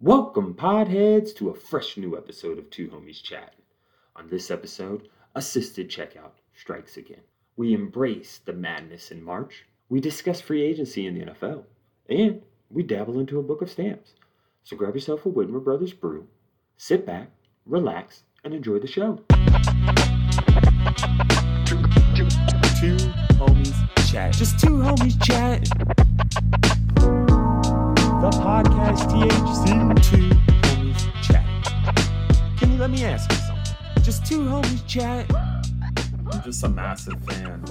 Welcome, podheads, to a fresh new episode of Two Homies Chatting. On this episode, assisted checkout strikes again. We embrace the madness in March, we discuss free agency in the NFL, and we dabble into a book of stamps. So grab yourself a Widmer Brothers brew, sit back, relax, and enjoy the show. Two homies chat. Just two homies chat. The podcast THC. Two homies chat. Can you let me ask you something? Just two homies chat. I'm just a massive fan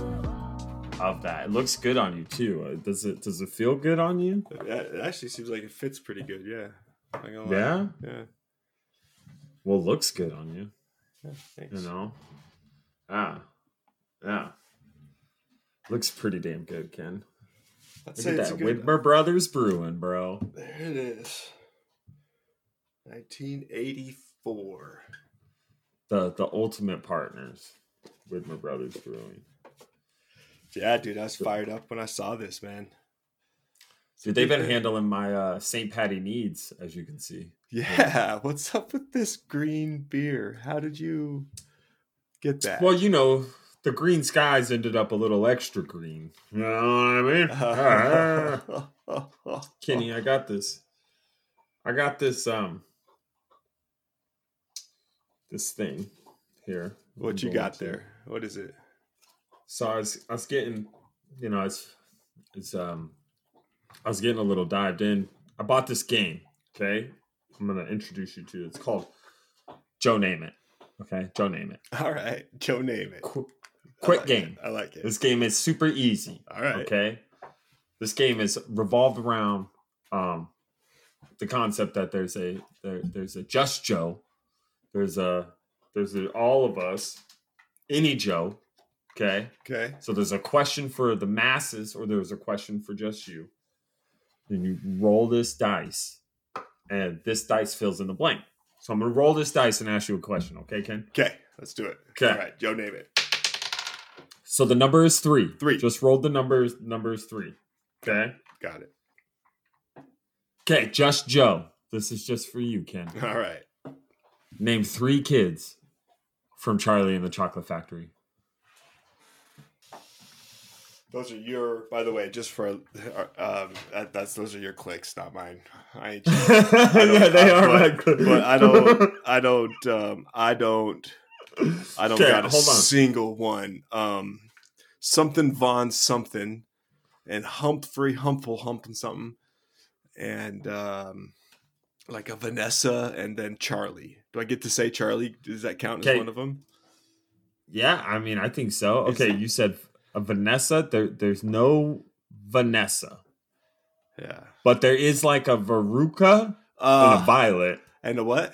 of that. It looks good on you too. Uh, Does it? Does it feel good on you? It it actually seems like it fits pretty good. Yeah. Not lie. Yeah. Yeah. Well, looks good on you. yeah thanks. You know. Ah. Yeah. Looks pretty damn good, Ken. I'd Look at that good. Widmer Brothers Brewing, bro. There it is. 1984. The the ultimate partners. Widmer Brothers Brewing. Yeah, dude, I was fired up when I saw this, man. Dude, they've been handling my uh, St. Patty needs, as you can see. Yeah, what's up with this green beer? How did you get that? Well, you know, the green skies ended up a little extra green. You know what I mean? Ah. Kenny, I got this. I got this um this thing here. what you got to- there? What is it? So I was I was getting, you know, it's it's um I was getting a little dived in. I bought this game, okay? I'm gonna introduce you to it. It's called Joe Name It. Okay, Joe Name It. All right, Joe, name it. Qu- I quick like game. it. I like it. This game is super easy. All right. Okay. This game is revolved around um the concept that there's a there, there's a just Joe. There's a there's a, all of us, any Joe. Okay. Okay. So there's a question for the masses, or there's a question for just you. Then you roll this dice, and this dice fills in the blank. So I'm gonna roll this dice and ask you a question, okay, Ken? Okay, let's do it. Okay. All right, Joe, name it. So the number is three. Three. Just rolled the numbers. Numbers three. Okay. Got it. Okay, just Joe. This is just for you, Ken. All right. Name three kids from Charlie and the Chocolate Factory. Those are your, by the way, just for, um, that, that's those are your clicks, not mine. I ain't. yeah, they are but, my good. but I don't, I don't, um, I don't, I don't Okay, got a on. single one. Um, something Vaughn something, and Humphrey Humple humping something, and um, like a Vanessa, and then Charlie. Do I get to say Charlie? Does that count as one of them? Yeah, I mean, I think so. Okay, you said a Vanessa. There, there's no Vanessa, Yeah. but there is like a Veruca uh, and a Uh, Violet and a what?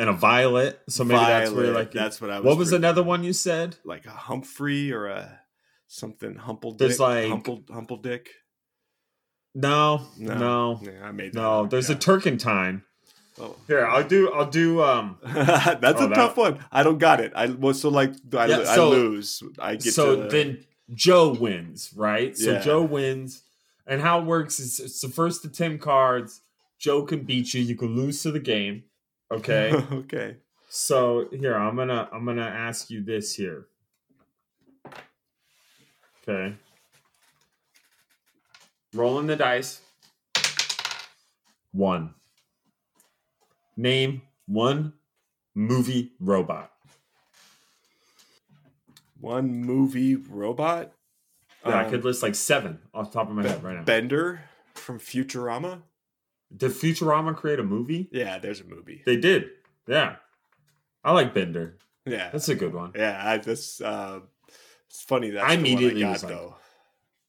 And a Violet. So maybe that's where like that's what I was. what was another one you said? like a Humphrey or a something Humple There's Dick? like- Humple Humple Dick. No, no, Yeah, I made that no. up, There's yeah. a turkentine. Oh. Here, I'll do. I'll do. Um. That's Oh, a that- tough one. I don't got it. I well, so like I, Yeah, I lose. I get so to, then Joe wins, right? So Yeah. Joe wins, and how it works is it's the first to ten cards. Joe can beat you. You can lose to the game. Okay. okay. so here I'm gonna I'm gonna ask you this here. Okay. Rolling the dice. One. Name one movie robot. One movie robot. Yeah, I Um, could list like seven off the top of my head right now. Bender from Futurama. Did Futurama create a movie? Yeah, there's a movie. They did. Yeah. I like Bender. Yeah, That's a good one. yeah. I this uh, it's funny that I I immediately got like- though.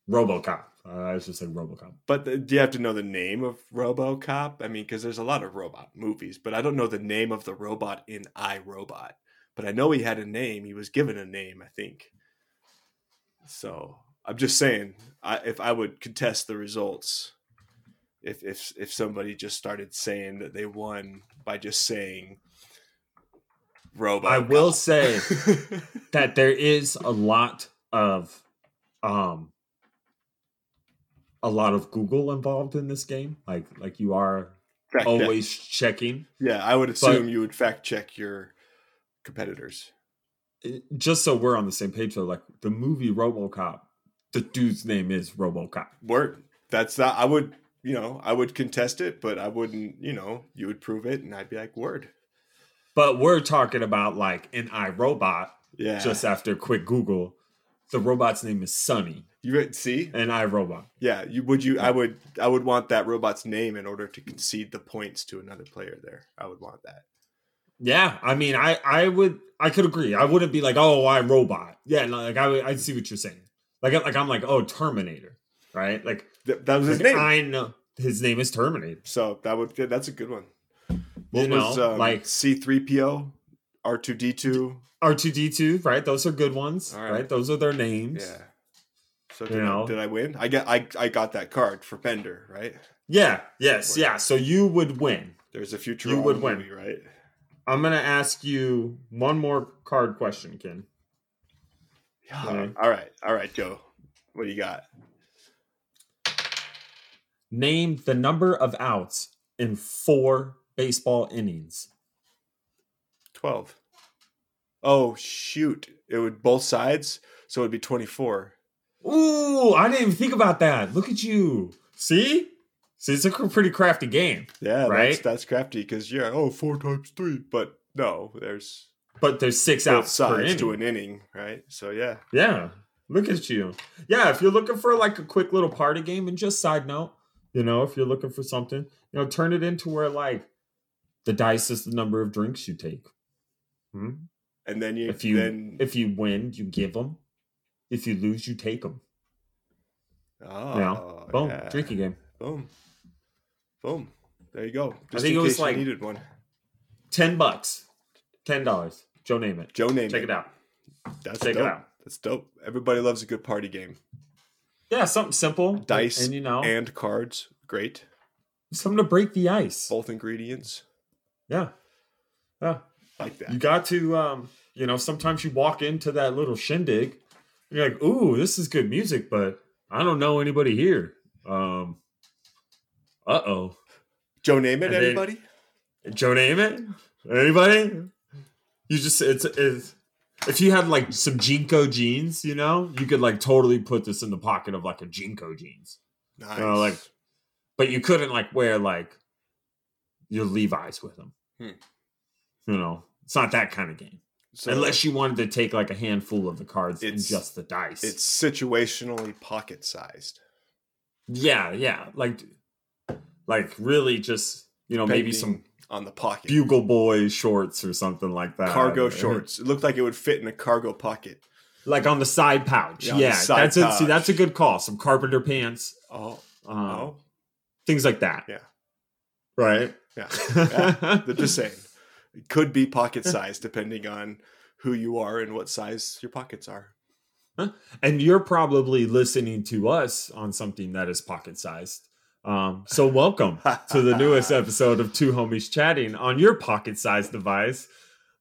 Robocop. Uh, I was just like Robocop. But the, do you have to know the name of RoboCop? I mean, because there's a lot of robot movies, but I don't know the name of the robot in iRobot. But I know he had a name. He was given a name, I think. So I'm just saying, I, if I would contest the results, if if if somebody just started saying that they won by just saying robot, I will say that there is a lot of um a lot of Google involved in this game. Like like you are Fact always checking. Yeah, I would assume you would fact check your competitors. Just so we're on the same page, though, like the movie RoboCop, the dude's name is RoboCop. Word. That's not. I would. You know, I would contest it, but I wouldn't. You know, you would prove it, and I'd be like, word. But we're talking about like an iRobot. Yeah. Just after quick Google, the robot's name is Sunny, you would see. an iRobot. Yeah. You would. You. I would. I would want that robot's name in order to concede the points to another player. There. I would want that. Yeah, I mean, I I would I could agree. I wouldn't be like, oh, I'm robot. Yeah, no, like I would- I see what you're saying. Like like I'm like, oh, Terminator, right? Like, Th- that was his name. I know his name is Terminator. So that would. That's a good one. You What know, was um, like C three PO, R two D two. R two D two, right? Those are good ones, All right. right. Those are their names. Yeah. So You did, know. I, did I win? I get. I I got that card for Bender, right? Yeah, yes, yeah. So you would win. There's a future. You would win. movie, right? I'm gonna ask you one more card question, Ken. Yeah. Okay. All right. All right, Joe. What do you got? Name the number of outs in four baseball innings. Twelve. Oh shoot! It would both sides, so it'd be twenty-four. Ooh, I didn't even think about that. Look at you. See? See, it's a pretty crafty game. Yeah, Right? That's, that's crafty because yeah. Oh, four times three, but no, there's But there's six outs per sides inning. to an inning, right? So yeah. Yeah. Look at you. Yeah, if you're looking for like a quick little party game, and just side note, you know, if you're looking for something, you know, turn it into where like the dice is the number of drinks you take. Hmm? And then you If you then if you win, you give them. If you lose, you take them. oh You know, boom, yeah. drinking game. Boom. Boom. There you go. I think in it was like- needed one. Ten bucks, ten dollars. Joe, name it. Joe name it. Check it out. That's Check dope. it out. That's dope. Everybody loves a good party game. Yeah, something simple. Dice and you know, And cards, great. something to break the ice. Both ingredients, Yeah, yeah. like that. You got to, um, you know, sometimes you walk into that little shindig, you're like, "Ooh, this is good music," but I don't know anybody here. Um, uh oh, Joe name it. And Anybody? Joe name it? Anybody? You just it's it's if you had like some JNCO jeans, you know, you could like totally put this in the pocket of like a JNCO jeans. Nice. know, like- but you couldn't like wear like your Levi's with them. Hmm. You know, it's not that kind of game. so Unless you wanted to take like a handful of the cards and just the dice. it's situationally pocket sized. yeah, yeah, like like really just you know maybe some on the pocket. bugle boy shorts or something like that. cargo shorts. It looked like it would fit in a cargo pocket. like on the side pouch. Yeah, Yeah, side that's a, see that's a good call. Some carpenter pants, Oh, um, oh, things like that. Yeah. right. yeah. yeah. They're just saying. It could be pocket size depending on who you are and what size your pockets are. and you're probably listening to us on something that is pocket sized. Um, so welcome to the newest episode of Two Homies Chatting on your pocket sized device,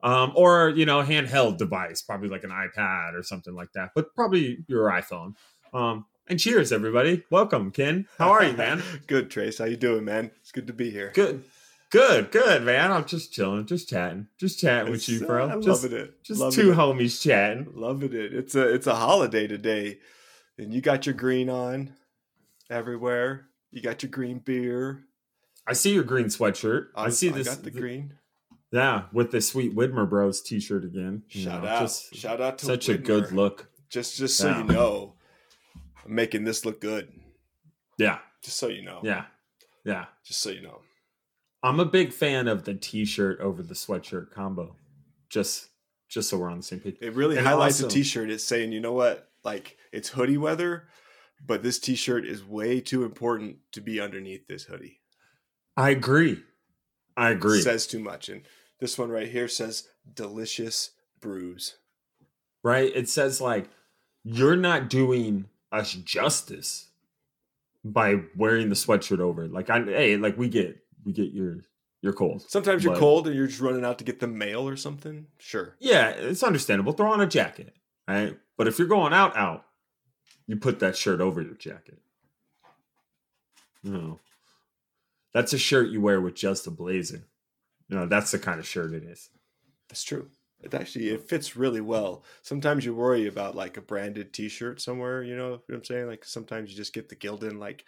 um, or you know, handheld device, probably like an iPad or something like that, but probably your iPhone. Um, and cheers, everybody! Welcome, Ken. How are you, man? good, Trace. How you doing, man? It's good to be here. Good, good, good, man. I'm just chilling, just chatting, just chatting with you, bro. I'm just, loving it. just loving two it. homies chatting. Loving it. It's a it's a holiday today, and you got your green on everywhere. You got your green beer. I see your green sweatshirt. I, see this. I got the green. Yeah, with the sweet Widmer Bros T-shirt again. You Shout know, out! just Shout out to such a good look. Just just so Yeah. you know, I'm making this look good. Yeah, Just so you know. yeah, yeah. Just so you know. I'm a big fan of the T-shirt over the sweatshirt combo. Just, just so we're on the same page. It really And highlights also- the t-shirt. It's saying, you know what? Like it's hoodie weather, but this t-shirt is way too important to be underneath this hoodie. I agree. I agree. Says too much. And this one right here says delicious brews. right? It says like you're not doing us justice by wearing the sweatshirt over. it. Like I, hey, like we get, we get your, your cold. Sometimes you're But- cold and you're just running out to get the mail or something. Sure. Yeah, it's understandable. Throw on a jacket, right? But if you're going out, out, you put that shirt over your jacket. No. that's a shirt you wear with just a blazer. You know, that's the kind of shirt it is. That's true. It actually it fits really well. Sometimes you worry about like a branded T-shirt somewhere. You know you know what I'm saying? Like sometimes you just get the Gildan like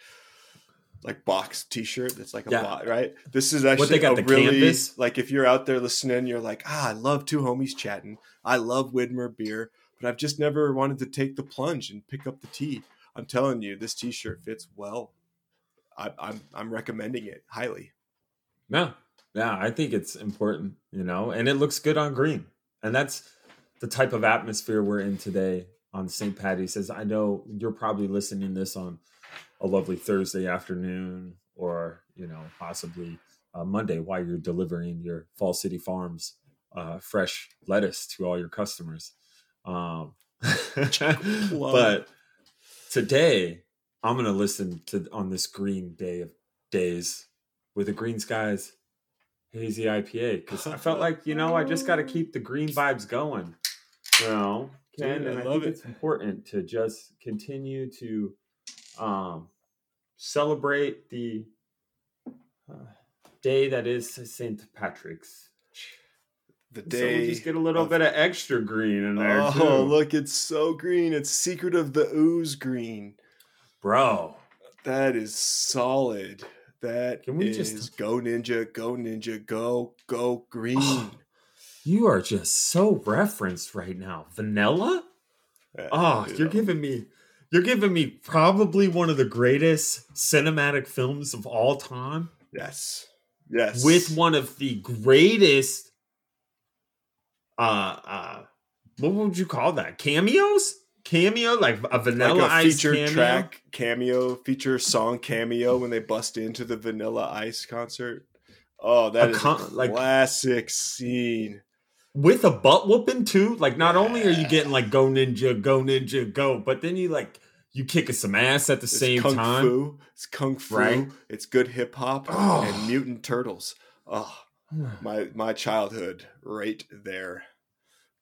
like box T-shirt that's like a Yeah. lot, right? This is actually they got, a really canvas? like if you're out there listening, you're like, ah, I love two homies chatting. I love Widmer beer, but I've just never wanted to take the plunge and pick up the tee. I'm telling you, this T-shirt fits well. I, I'm I'm recommending it highly. No, yeah, I think it's important, you know, and it looks good on green. And that's the type of atmosphere we're in today on St. Patty's. Says I know you're probably listening this on a lovely Thursday afternoon or, you know, possibly uh, Monday while you're delivering your Fall City Farms uh, fresh lettuce to all your customers. Um, but today I'm going to listen to on this green day of days with the green skies hazy IPA because I felt like you know I just got to keep the green vibes going. You know, Ken, Dude, I and I, love think it. it's important to just continue to um, celebrate the uh, day that is St. Patrick's. The day. So we just get a little of- bit of extra green in there Oh, too, look, it's so green. It's Secret of the Ooze green. bro. That is solid. That Can we is just- go ninja, go ninja, go go oh, green. You are just so referenced right now. Vanilla? Oh, ah, you you're know. giving me you're giving me probably one of the greatest cinematic films of all time yes, yes. with one of the greatest uh uh what would you call that? Cameos? Cameo like a vanilla like a ice featured cameo? track cameo, feature song cameo when they bust into the Vanilla Ice concert. Oh, that A is con- a like- classic scene. with a butt whooping too. Like not only are you getting like go ninja, go ninja, go, but then you like you kicking some ass at the same time. It's same kung time. fu. It's kung fu. Right? It's good hip hop Oh. and mutant turtles. Oh, my my childhood right there.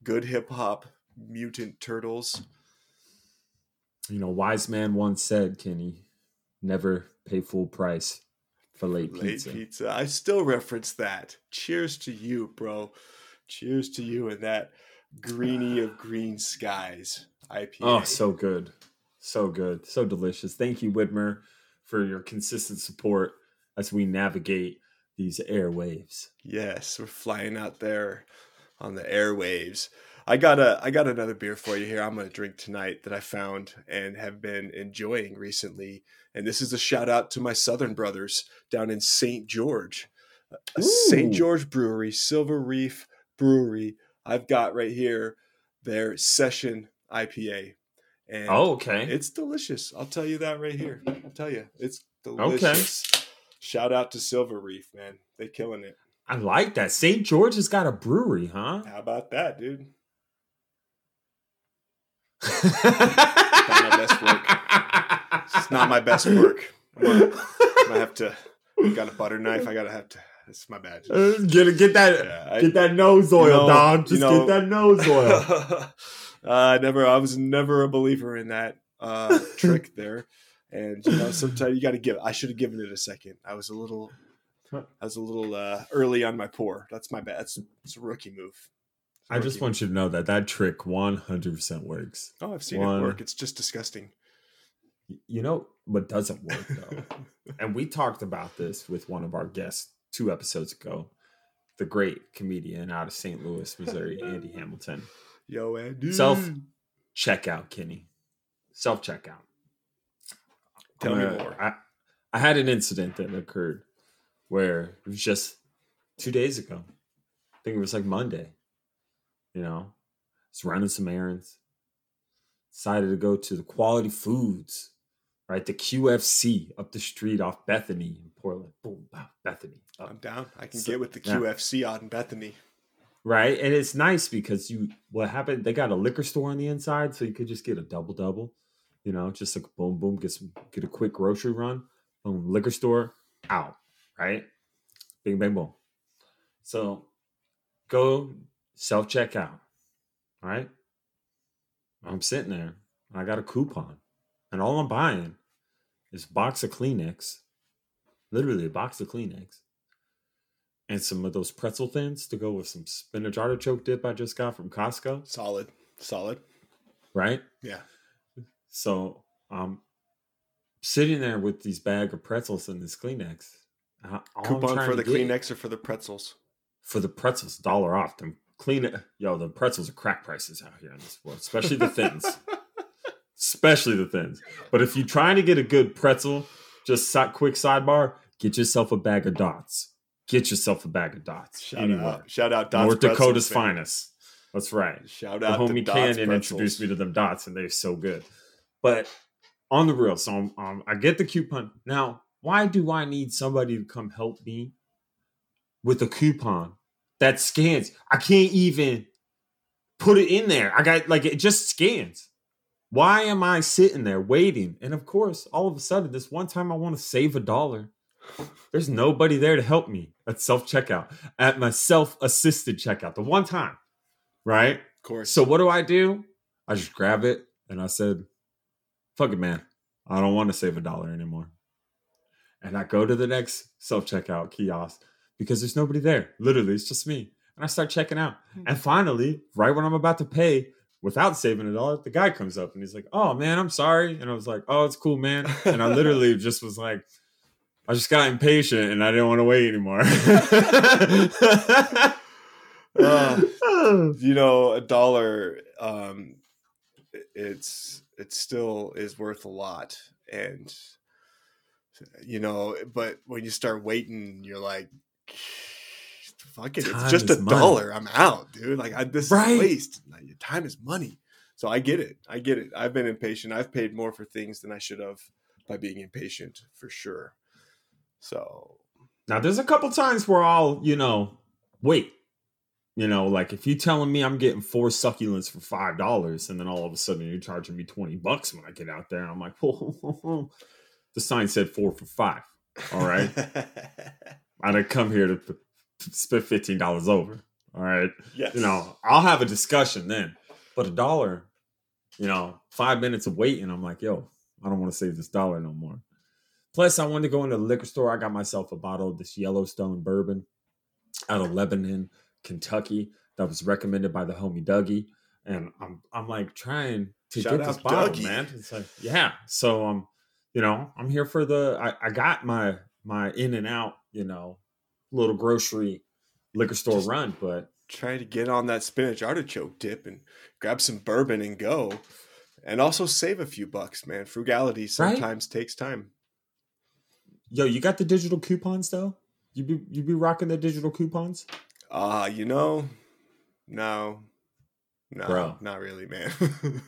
Good hip hop, mutant turtles. You know, wise man once said, Kenny, never pay full price for late, Late pizza. pizza. I still reference that. Cheers to you, bro. Cheers to you and that greeny of green skies IPA. Oh, so good. So good. So delicious. Thank you, Widmer, for your consistent support as we navigate these airwaves. Yes, we're flying out there on the airwaves. I got a I got another beer for you here. I'm going to drink tonight that I found and have been enjoying recently. And this is a shout out to my southern brothers down in St. George. Uh, St. George Brewery, Silver Reef Brewery. I've got right here their session IPA. And Oh, okay. it's delicious. I'll tell you that right here. I'll tell you. It's delicious. Shout out to Silver Reef, man. They killing it. I like that. St. George has got a brewery, huh? How about that, dude? It's not my best work. It's not my best work. I'm gonna, I'm gonna have to. Got a butter knife. I gotta have to. It's my bad. Uh, get get that Yeah, I- get that nose oil, know- dog. you Just know- get that nose oil. uh, never. I was never a believer in that uh, trick there. And you know, sometimes you got to give. I should have given it a second. I was a little. I was a little uh, early on my pour. That's my bad. That's it's a rookie move. A I just want you to know that that trick 100% works. Oh, I've seen one- it work. It's just disgusting. You know what doesn't work though? and we talked about this with one of our guests two episodes ago. The great comedian out of St. Louis, Missouri, Andy Hamilton. Yo, Andy. Self checkout, Kenny. Self checkout. Tell me more. I, I had an incident that occurred where it was just two days ago. I think it was like Monday. You know, was running some errands. Decided to go to the Quality Foods, right? The QFC up the street off Bethany in Portland. Boom, Bethany. up I'm down. I can So- get with the. QFC out in Bethany. right? And it's nice because you what happened? They got a liquor store on the inside, so you could just get a double double. You know, just like boom, boom, get some get a quick grocery run. Boom, liquor store out, right? Bing, bang, boom. So go self checkout, right? I'm sitting there. and I got a coupon, and all I'm buying is a box of Kleenex literally a box of Kleenex, and some of those pretzel thins to go with some spinach artichoke dip I just got from Costco. Solid, solid. Right. Yeah. So I'm sitting there with these bag of pretzels and this Kleenex. all Coupon for the get- Kleenex or for the pretzels? for the pretzels, dollar off. Them clean it, yo, the pretzels are crack prices out here in this world, especially the thins. especially the thins. But if you're trying to get a good pretzel, just quick sidebar, get yourself a bag of dots. Get yourself a bag of dots. Shout anywhere. out, shout out, Dots North Dakota's finest. That's right. Shout The out, to homie Canyon Pretzels. introduced me to them dots, and they're so good. But on the real, so um, um, I get the coupon. Now, why do I need somebody to come help me with a coupon that scans? I can't even put it in there. I got like it just scans. Why am I sitting there waiting? And of course, all of a sudden, this one time I want to save a dollar. There's nobody there to help me at self checkout, at my self assisted checkout. The one time, right? Of course. So what do I do? I just grab it and I said, fuck it, man. I don't want to save a dollar anymore. And I go to the next self checkout kiosk because there's nobody there. Literally, it's just me. And I start checking out. And finally, right when I'm about to pay without saving a dollar, the guy comes up and he's like, oh man, I'm sorry. And I was like, oh, it's cool, man. And I literally just was like, I just got impatient and I didn't want to wait anymore. Uh, you know, a dollar, um, it's it still is worth a lot, and you know, but when you start waiting, you're like, fuck it, Time it's just a money. dollar. I'm out, dude. Like I, this Right. is waste. Like, your time is money. So I get it. I get it. I've been impatient. I've paid more for things than I should have by being impatient, for sure. So Now, there's a couple times where I'll, you know, wait. You know, like if you telling me I'm getting four succulents for five dollars, and then all of a sudden you're charging me twenty bucks when I get out there, I'm like, whoa, the sign said four for five. All right, I didn't come here to p- spend fifteen dollars over. All right, yes. you know, I'll have a discussion then. But a dollar, you know, five minutes of waiting, I'm like, yo, I don't want to save this dollar no more. Plus, I wanted to go into the liquor store. I got myself a bottle of this Yellowstone bourbon out of Lebanon, Kentucky, that was recommended by the homie Dougie. And I'm I'm like trying to Shout get this bottle, Dougie. man. It's like, yeah. So um, you know, I'm here for the I, I got my my in and out, you know, little grocery liquor store Just- run, but try to get on that spinach artichoke dip and grab some bourbon and go and also save a few bucks man frugality sometimes takes time Yo, you got the digital coupons though? You be you be rocking the digital coupons? Uh you know no no Bro. not really man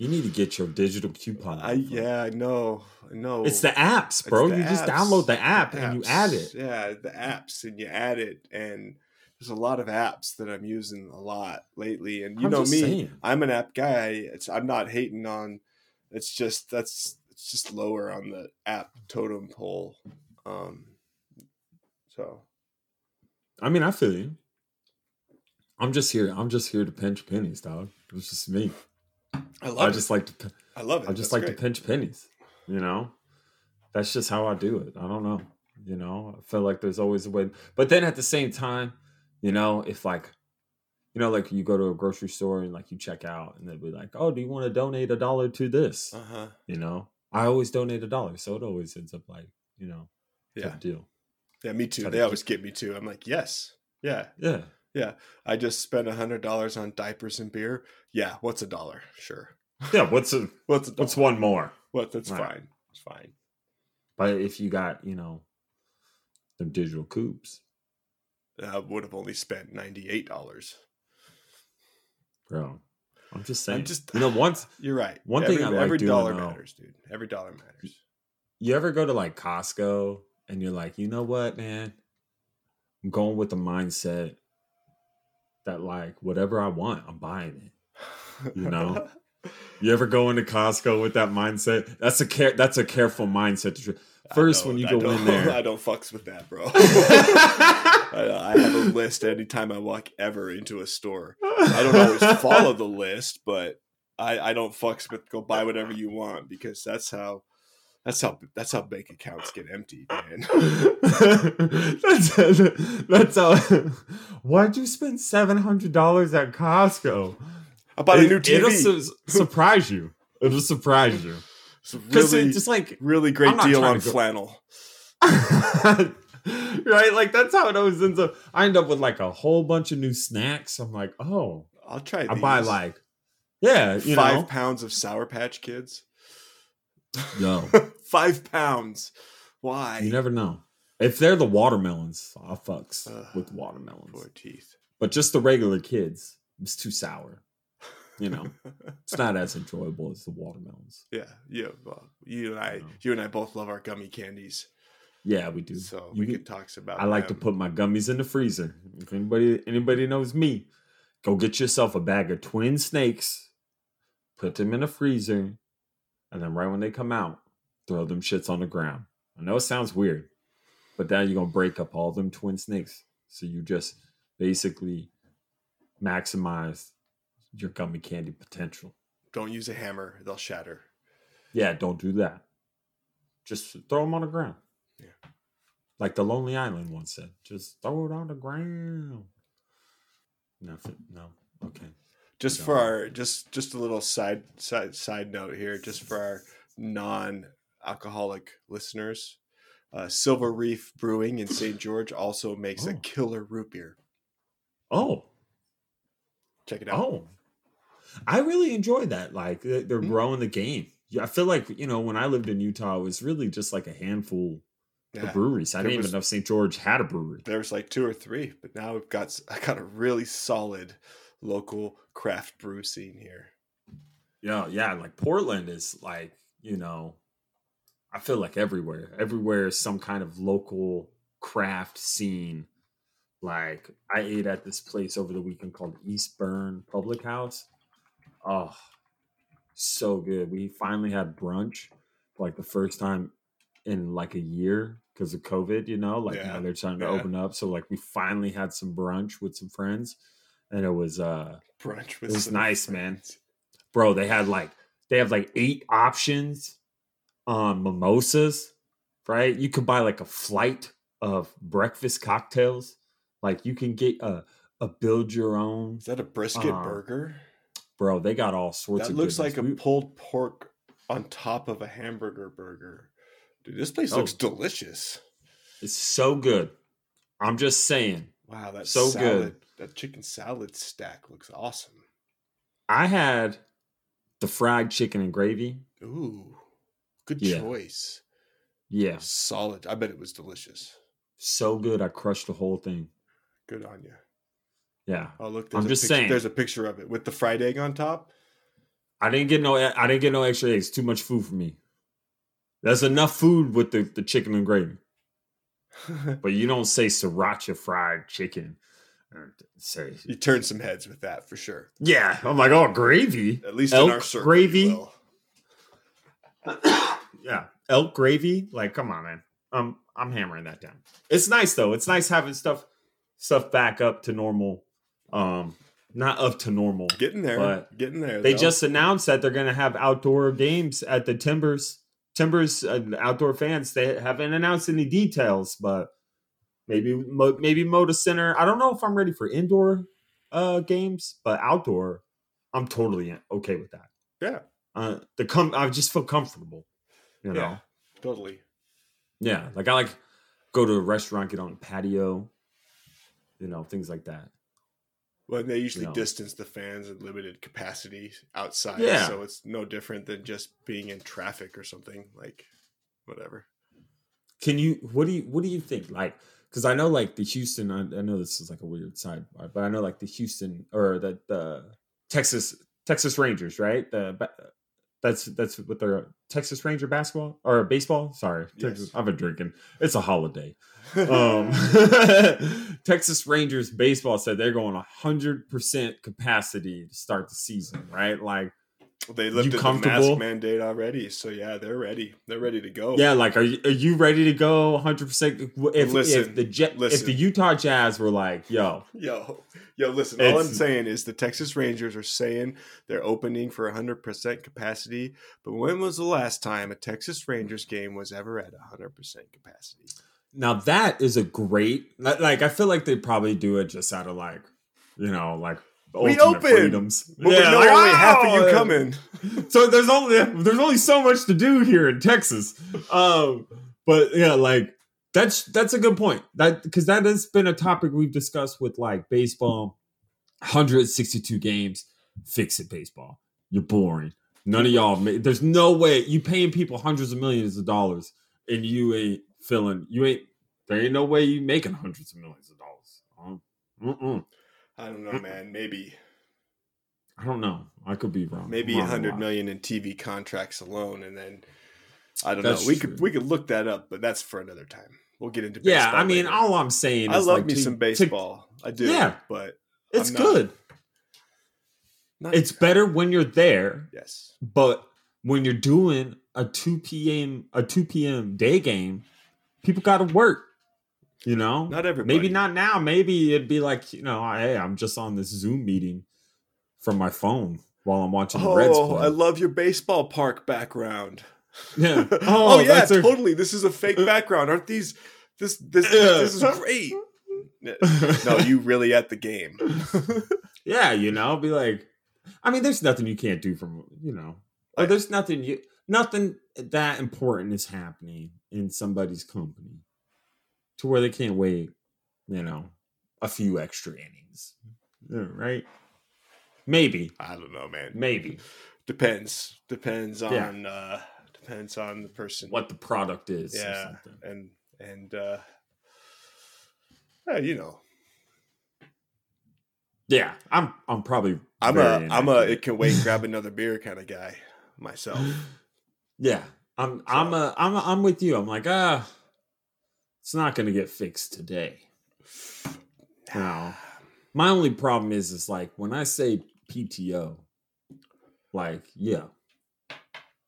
You need to get your digital coupon. i yeah i know i know It's the apps, bro. the You just download the The app and you add it. yeah the apps and you add it and there's a lot of apps that i'm using a lot lately and you I'm know me saying. I'm an app guy. It's I'm not hating on. It's just that's it's just lower on the app totem pole. Um, so I mean, I feel you. I'm just here. I'm just here to pinch pennies, dog. It's just me. I love I it. just like to. I love it. I just That's like great. to pinch pennies. You know, that's just how I do it. I don't know. You know, I feel like there's always a way. But then at the same time, you know, if like, you know, like you go to a grocery store and like you check out and they'll be like, "Oh, do you want to donate a dollar to this?" Uh huh. You know, I always donate a dollar, so it always ends up like, you know, Yeah. deal. Yeah. Me too. To They keep- always get me too. I'm like, yes. Yeah. Yeah, yeah. I just spent a hundred dollars on diapers and beer. Yeah. What's a dollar? Sure. yeah. What's a What's a what's one more? What? That's Right. fine. It's fine. But if you got, you know, them digital coops, I would have only spent ninety eight dollars. bro. I'm just saying. I'm just you know, once You're right. One every, thing I like every doing, dollar though- matters, dude. Every dollar matters. you ever go to like Costco and you're like, you know what, man? I'm going with the mindset that like whatever I want, I'm buying it. You know? You ever go into Costco with that mindset? That's a care. That's a careful mindset. To First, when you I go in there, I don't fucks with that, bro. I, I have a list anytime I walk ever into a store. I don't always follow the list, but I, I don't fucks with go buy whatever you want because that's how That's how that's how bank accounts get empty, man. that's that's how. Why'd you spend seven hundred dollars at Costco? I bought a new TV. It'll su- surprise you. It'll surprise you It's because really, it's just like really great deal on flannel. right, like that's how it always ends up. I end up with like a whole bunch of new snacks. I'm like, oh, I'll try. I buy like, yeah, you five know, pounds of Sour Patch Kids. yo, five pounds. Why? you never know. If they're the watermelons, I'll fucks Ugh. with watermelons. Poor teeth. But just the regular kids, it's too sour. You know, it's not as enjoyable as the watermelons. yeah, yeah. Well, you and I, No. you and I both love our gummy candies, Yeah, we do. so You we can- could talk about. I like to put my gummies in the freezer. If anybody anybody knows me, go get yourself a bag of twin snakes, put them in the freezer, and then right when they come out, throw them shits on the ground. I know it sounds weird, but now you're gonna break up all them twin snakes. So you just basically maximize your gummy candy potential. Don't use a hammer; they'll shatter. Yeah, don't do that. Just throw them on the ground. Yeah. Like the Lonely Island once said, just throw it on the ground. Nothing. No. Okay. Just No. for our, just just a little side side side note here, just for our non-alcoholic listeners. Uh, Silver Reef Brewing in St. George also makes a Oh. killer root beer. Oh. Check it out. Oh. I really enjoy that. Like they- they're Hmm. growing the game. I feel like you know when I lived in Utah, it was really just like a handful Yeah. of breweries. I There didn't was- even know St. George had a brewery. There was like two or three, but now we've got I got a really solid local craft brew scene here. Yeah, yeah. Like Portland is like, you know, I feel like everywhere. Everywhere is some kind of local craft scene. Like I ate at this place over the weekend called Eastburn Public House. Oh, so good. We finally had brunch for like the first time in like a year because of COVID, you know, like Yeah, now they're trying to yeah. open up. So like we finally had some brunch with some friends and it was uh Brunch with It was nice, man. bro they had like they have like eight options on mimosas right you could buy like a flight of breakfast cocktails like you can get a, a build your own Is that a brisket Uh, burger? bro they got all sorts That of looks like a pulled pork on top of a hamburger burger. Dude, this place looks Oh. delicious. it's so good i'm just saying Wow, that's So salad, good. that chicken salad stack looks awesome. i had the fried chicken and gravy Ooh, good Yeah. choice. yeah Solid. I bet it was delicious. so good i crushed the whole thing Good on you. yeah Oh, look, I'm just picture, saying. There's a picture of it with the fried egg on top. I didn't get no. I didn't get no extra eggs. Too much food for me. There's enough food with the, the chicken and gravy, but you don't say sriracha fried chicken. Say you turn some heads with that for sure. yeah. I'm like, oh, gravy. At least Elk in our circle, gravy? Yeah, elk gravy. Like, come on, man. Um, I'm hammering that down. It's nice though. It's nice having stuff stuff back up to normal. Um, not up to normal. Getting there. But getting there. They though. just announced that they're going to have outdoor games at the Timbers. Timbers uh, outdoor fans. They haven't announced any details, but maybe Mo- maybe Moda Center. I don't know if I'm ready for indoor uh, games, but outdoor, I'm totally okay with that. Yeah. Uh, the com- I just feel comfortable. You know. Yeah. totally. Yeah, like I like go to a restaurant, get on a patio, you know, things like that. Well, they usually No. distance the fans in limited capacity outside, Yeah. so it's no different than just being in traffic or something like whatever. Can you what do you what do you think? Like because I know like the Houston, I, I know this is like a weird sidebar, but I know like the Houston or the the Texas Texas Rangers, right? The that's that's what their Texas Ranger basketball or baseball. Sorry, Texas, Yes. I've been drinking. It's a holiday. um, Texas Rangers baseball said they're going hundred percent capacity to start the season, right? Like They lifted the comfortable? mask mandate already, so yeah, they're ready. They're ready to go. Yeah, like are you, are you ready to go 100? percent If if Listen, the Jet, if the Utah Jazz were like, yo, Yo, yo, listen. All I'm saying is the Texas Rangers are saying they're opening for 100% capacity. But when was the last time a Texas Rangers game was ever at 100% capacity? now that is a great like like, I feel like they probably do it just out of like you know like We open! freedoms. But we know only half of you wow! coming. so there's only there's only so much to do here in Texas. Um, but yeah, like that's that's a good point. That because that has been a topic we've discussed with like baseball, 162 games. Fix it, baseball. You're boring. None of y'all. There's no way you paying people hundreds of millions of dollars and you ain't feeling. You ain't. There ain't no way you making hundreds of millions of dollars. Um, mm-mm. I don't know, hmm. man. Maybe I don't know. I could be wrong. maybe a hundred million in TV contracts alone, and then I don't That's know. We true. could we could look that up, but that's for another time. We'll get into Yeah, I mean, later. all I'm saying I is love like, me to- some to- baseball. I do. Yeah. but It's not- good. not- It's better when you're there, yes. but when you're doing a 2 p.m. a 2 p.m. day game, people got to work. You know, Not everybody. maybe not now. Maybe it'd be like you know, hey, I'm just on this Zoom meeting from my phone while I'm watching the Reds Oh. I love your baseball park background. Yeah. Oh, Oh, yeah, that's a- totally. This is a fake background. Aren't these? This this this is great. No, you really at the game. yeah, you know, be like, I mean, there's nothing you can't do from you know, Like- there's nothing you nothing that important is happening in somebody's company to where they can't wait, you know, a few extra innings, right? Maybe, I don't know, man. maybe Depends. Depends Yeah. on uh depends on the person. what the product is. or Yeah, something. and and uh yeah, you know. yeah. I'm I'm probably I'm a very I'm a it can wait grab another beer kind of guy myself. Yeah, I'm I'm a I'm a, I'm with you. I'm like ah, it's not gonna get fixed today. Now, My only problem is is like when I say PTO, like yeah,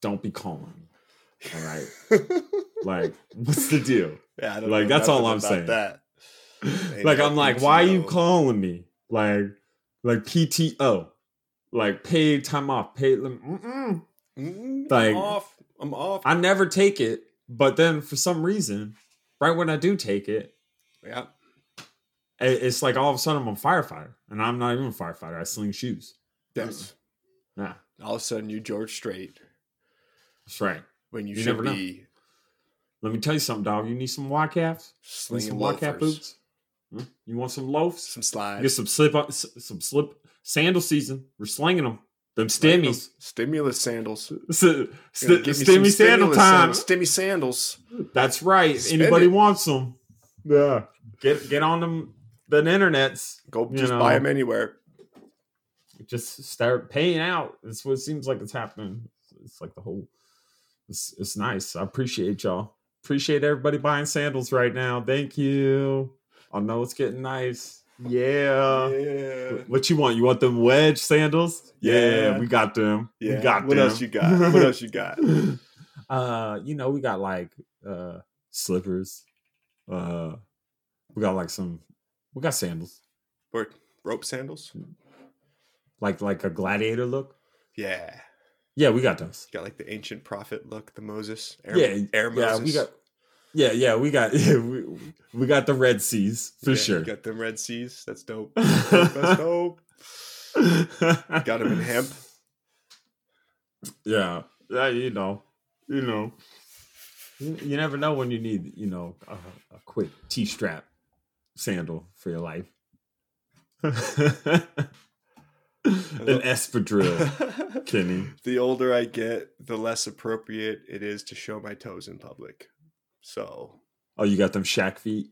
don't be calling me. All right, like what's the deal? yeah, I don't Like, that's all I'm about saying. That. Like I'm like, why are you calling me? Like like PTO, like paid time off, paid. Mm-mm. Mm, Like- I'm off. I'm off. I never take it, but then for some reason, right when I do take it, yeah. it- it's like all of a sudden I'm a firefighter, and I'm not even a firefighter. I sling shoes. Yes. Yeah, All of a sudden, you George Strait that's right. when you, You should never know. be Let me tell you something, dog. You need some white caps? Slinging some cap boots? Hmm? You want some loafs? some slides. Get some slip on, some slip sandal season. We're slinging them. Them stimmies. stimulus sandals. S- Gonna st- get me some stimmy sandal stimulus time. sandals. Stimmy sandals. That's right. Spend Anybody it. wants them? Yeah. Get get on them. The internets. Go just know. buy them anywhere. just start paying out. That's what seems like it's happening. It's like the whole. It's it's nice. I appreciate y'all. Appreciate everybody buying sandals right now. Thank you. Oh, I know it's getting nice. Yeah. yeah. What you want? You want them wedge sandals? Yeah. we got them. Yeah. We got what them. else you got? What else you got? uh, you know, we got like uh slippers. Uh, we got like some. We got sandals, Or rope sandals? like like a gladiator look. Yeah. Yeah, we got those. Got like the ancient prophet look, the Moses. Air, yeah, Air yeah, Moses. we got. Yeah, yeah, we got. Yeah, we, we got the Red Seas for Yeah, sure. Got them Red Seas. That's dope. That's dope. Got them in hemp. Yeah, yeah, you know, you know, you, you never know when you need, you know, a, a quick T strap sandal for your life. An espadrille, Kenny. the older I get, the less appropriate it is to show my toes in public. So Oh, you got them shack feet?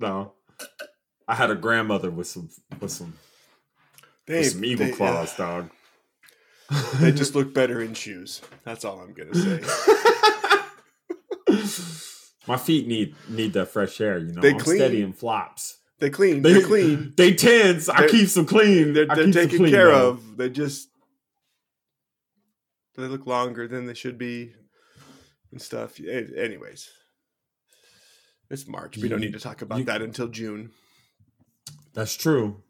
No, I had a grandmother with some with some they, with some eagle they- claws, dog. They just look better in shoes. That's all I'm gonna say. My feet need need that fresh air, you know. They I'm clean. steady in flops. They clean. They They, clean. They tens. I keep them clean. They're, they're taken clean, care though. of. They just they look longer than they should be and stuff. Anyways, it's March. We don't need to talk about you- that until June. That's true.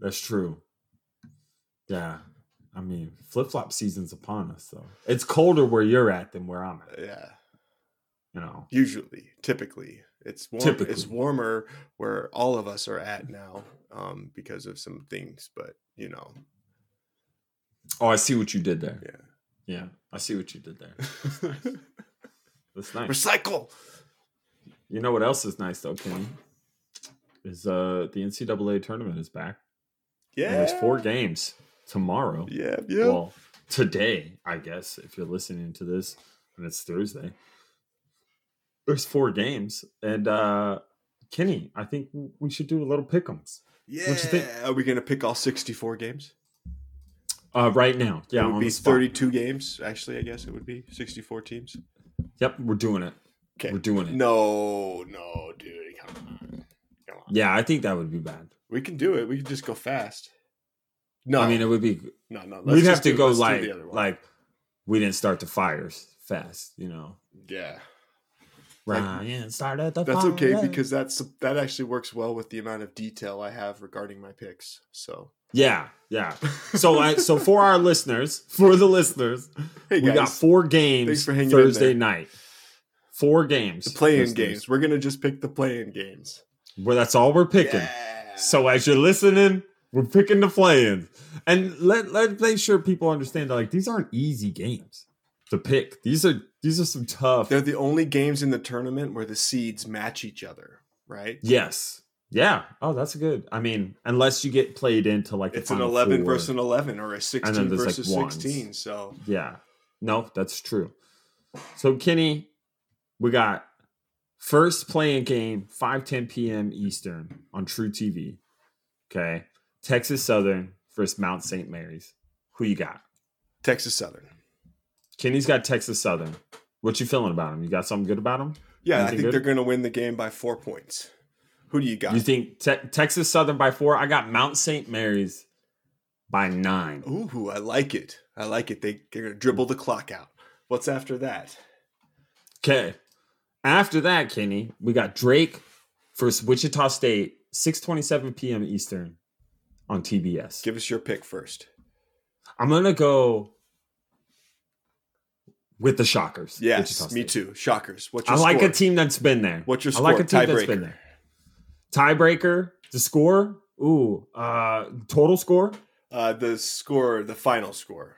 That's true. Yeah. I mean, flip flop season's upon us, though. It's colder where you're at than where I'm at. Yeah, You know. usually, typically, it's warm. Typically. It's warmer where all of us are at now um, because of some things. But you know, Oh, I see what you did there. yeah. Yeah, I see what you did there. That's nice. Recycle. You know what else is nice though, Kenny? Is uh the NCAA tournament is back. Yeah. And there's four games tomorrow. Yeah. Yeah. Well, today, I guess, if you're listening to this and it's Thursday. There's four games. And uh Kenny, I think we should do a little pick'ems. yeah. what you think? Are we gonna pick all sixty-four games? Uh right now. Yeah, it on would be spot. 32 games. Actually, I guess it would be 64 teams. Yep, we're doing it. Okay. We're doing it. No, no, dude. Come on. Come on. Yeah, I think that would be bad. We can do it. We can just go fast. No, I mean, it would be no, no. let's we'd have to do- go like the other one. like we didn't start the fires fast, you know. yeah. Like- Ryan started the That's okay because that's that actually works well with the amount of detail I have regarding my picks. So, yeah, yeah. So I so for our listeners, for the listeners, hey we got four games for Thursday night. Four games. the play-in games. We're gonna just pick the play-in games. Where that's all we're picking. Yeah. So as you're listening, we're picking the play-ins. And let let make sure people understand that like these aren't easy games to pick. These are these are some tough. they're the only games in the tournament where the seeds match each other, right? yes. Yeah. Oh, that's good. I mean, unless you get played into like It's an Final 11 versus an 11 or a 16 there's, like, versus 16. So, Yeah. No, that's true. So Kenny, we got first playing game 5 10 p.m. Eastern on truTV. Okay. Texas Southern versus Mount St. Mary's. Who you got? Texas Southern. Kenny's got Texas Southern. What you feeling about him? You got something good about him? Yeah, I think good? they're going to win the game by four points. Who do you got? You think te- Texas Southern by four? I got Mount St. Mary's by nine. Ooh, I like it. I like it. They, they're going to dribble the clock out. What's after that? Okay. After that, Kenny, we got Drake versus Wichita State, 6:27 p.m. Eastern on TBS. Give us your pick first. I'm gonna go with the Shockers. Yes, me too. Shockers. What's I your like a team that's been there. What's your I like a score? team that's been there. Tiebreaker, the score. Ooh, uh, total score, Uh, the score, the final score.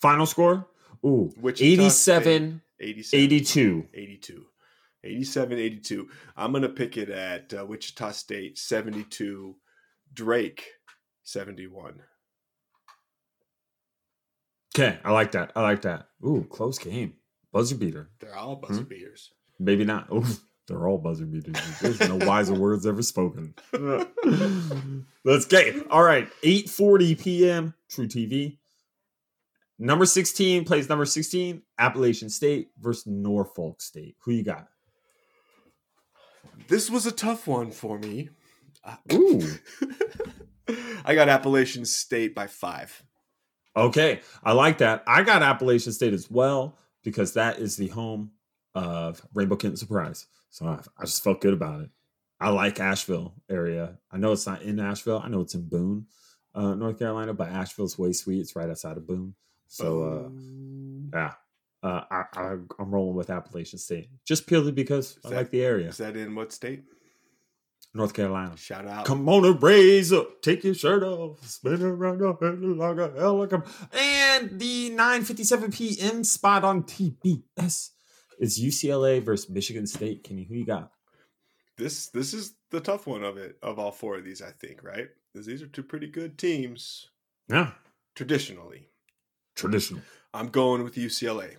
final score. Ooh, Wichita 87, 87. 82. 82. 87 82. I'm going to pick it at uh, Wichita State 72, Drake 71. Okay, I like that. I like that. Ooh, close game. Buzzer beater. They're all buzzer Hmm? beaters. Maybe not. Ooh, they're all buzzer beaters. There's no wiser words ever spoken. Let's get it. All right. 8:40 p.m. truTV. Number 16 plays number 16, Appalachian State versus Norfolk State. Who you got? This was a tough one for me. Ooh. I got Appalachian State by five. Okay. I like that. I got Appalachian State as well because that is the home of Rainbow Kitten Surprise. So I, I just felt good about it. I like Asheville area. I know it's not in Asheville. I know it's in Boone, uh, North Carolina, but Asheville's way sweet. It's right outside of Boone. So uh, yeah, uh, I, I, I'm rolling with Appalachian State just purely because I that- like the area. is that in what state? North Carolina. Shout out. Come on and raise up, take your shirt off, spin around your head like a helicopter. And the 9:57 p.m. spot on TBS is UCLA versus Michigan State. Kenny, who you got? This this is the tough one of it of all four of these, I think, right? Because these are two pretty good teams Yeah, traditionally. traditional. I'm going with UCLA.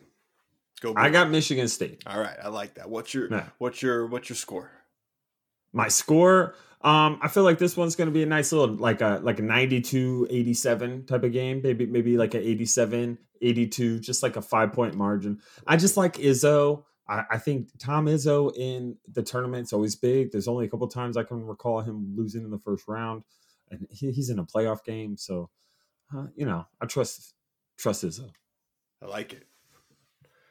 Go. I got Michigan State. All right, I like that. What's your Yeah. what's your what's your score? My score, um, I feel like this one's going to be a nice little like a like a 92 87 type of game. Maybe maybe like a 87 82, just like a five point margin. I just like Izzo. I, think Tom Izzo in the tournament's always big. There's only a couple times I can recall him losing in the first round, and he, he's in a playoff game. So, uh, you know, I trust trust Izzo. I like it.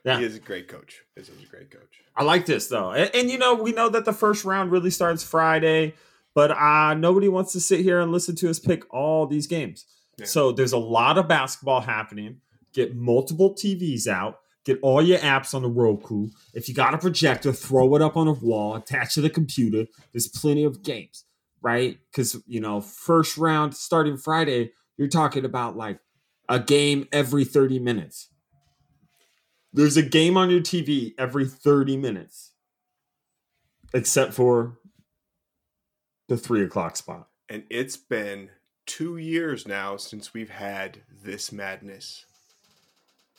Yeah. He is a great coach. Izzo's a great coach. I like this though, and, and you know, we know that the first round really starts Friday, but uh, nobody wants to sit here and listen to us pick all these games. Yeah. So there's a lot of basketball happening. Get multiple TVs out. Get all your apps on the Roku. If you got a projector, throw it up on a wall, attach to the computer. There's plenty of games, right? Because you know, first round starting Friday, you're talking about like a game every 30 minutes. There's a game on your TV every 30 minutes, except for the three o'clock spot. And it's been two years now since we've had this madness.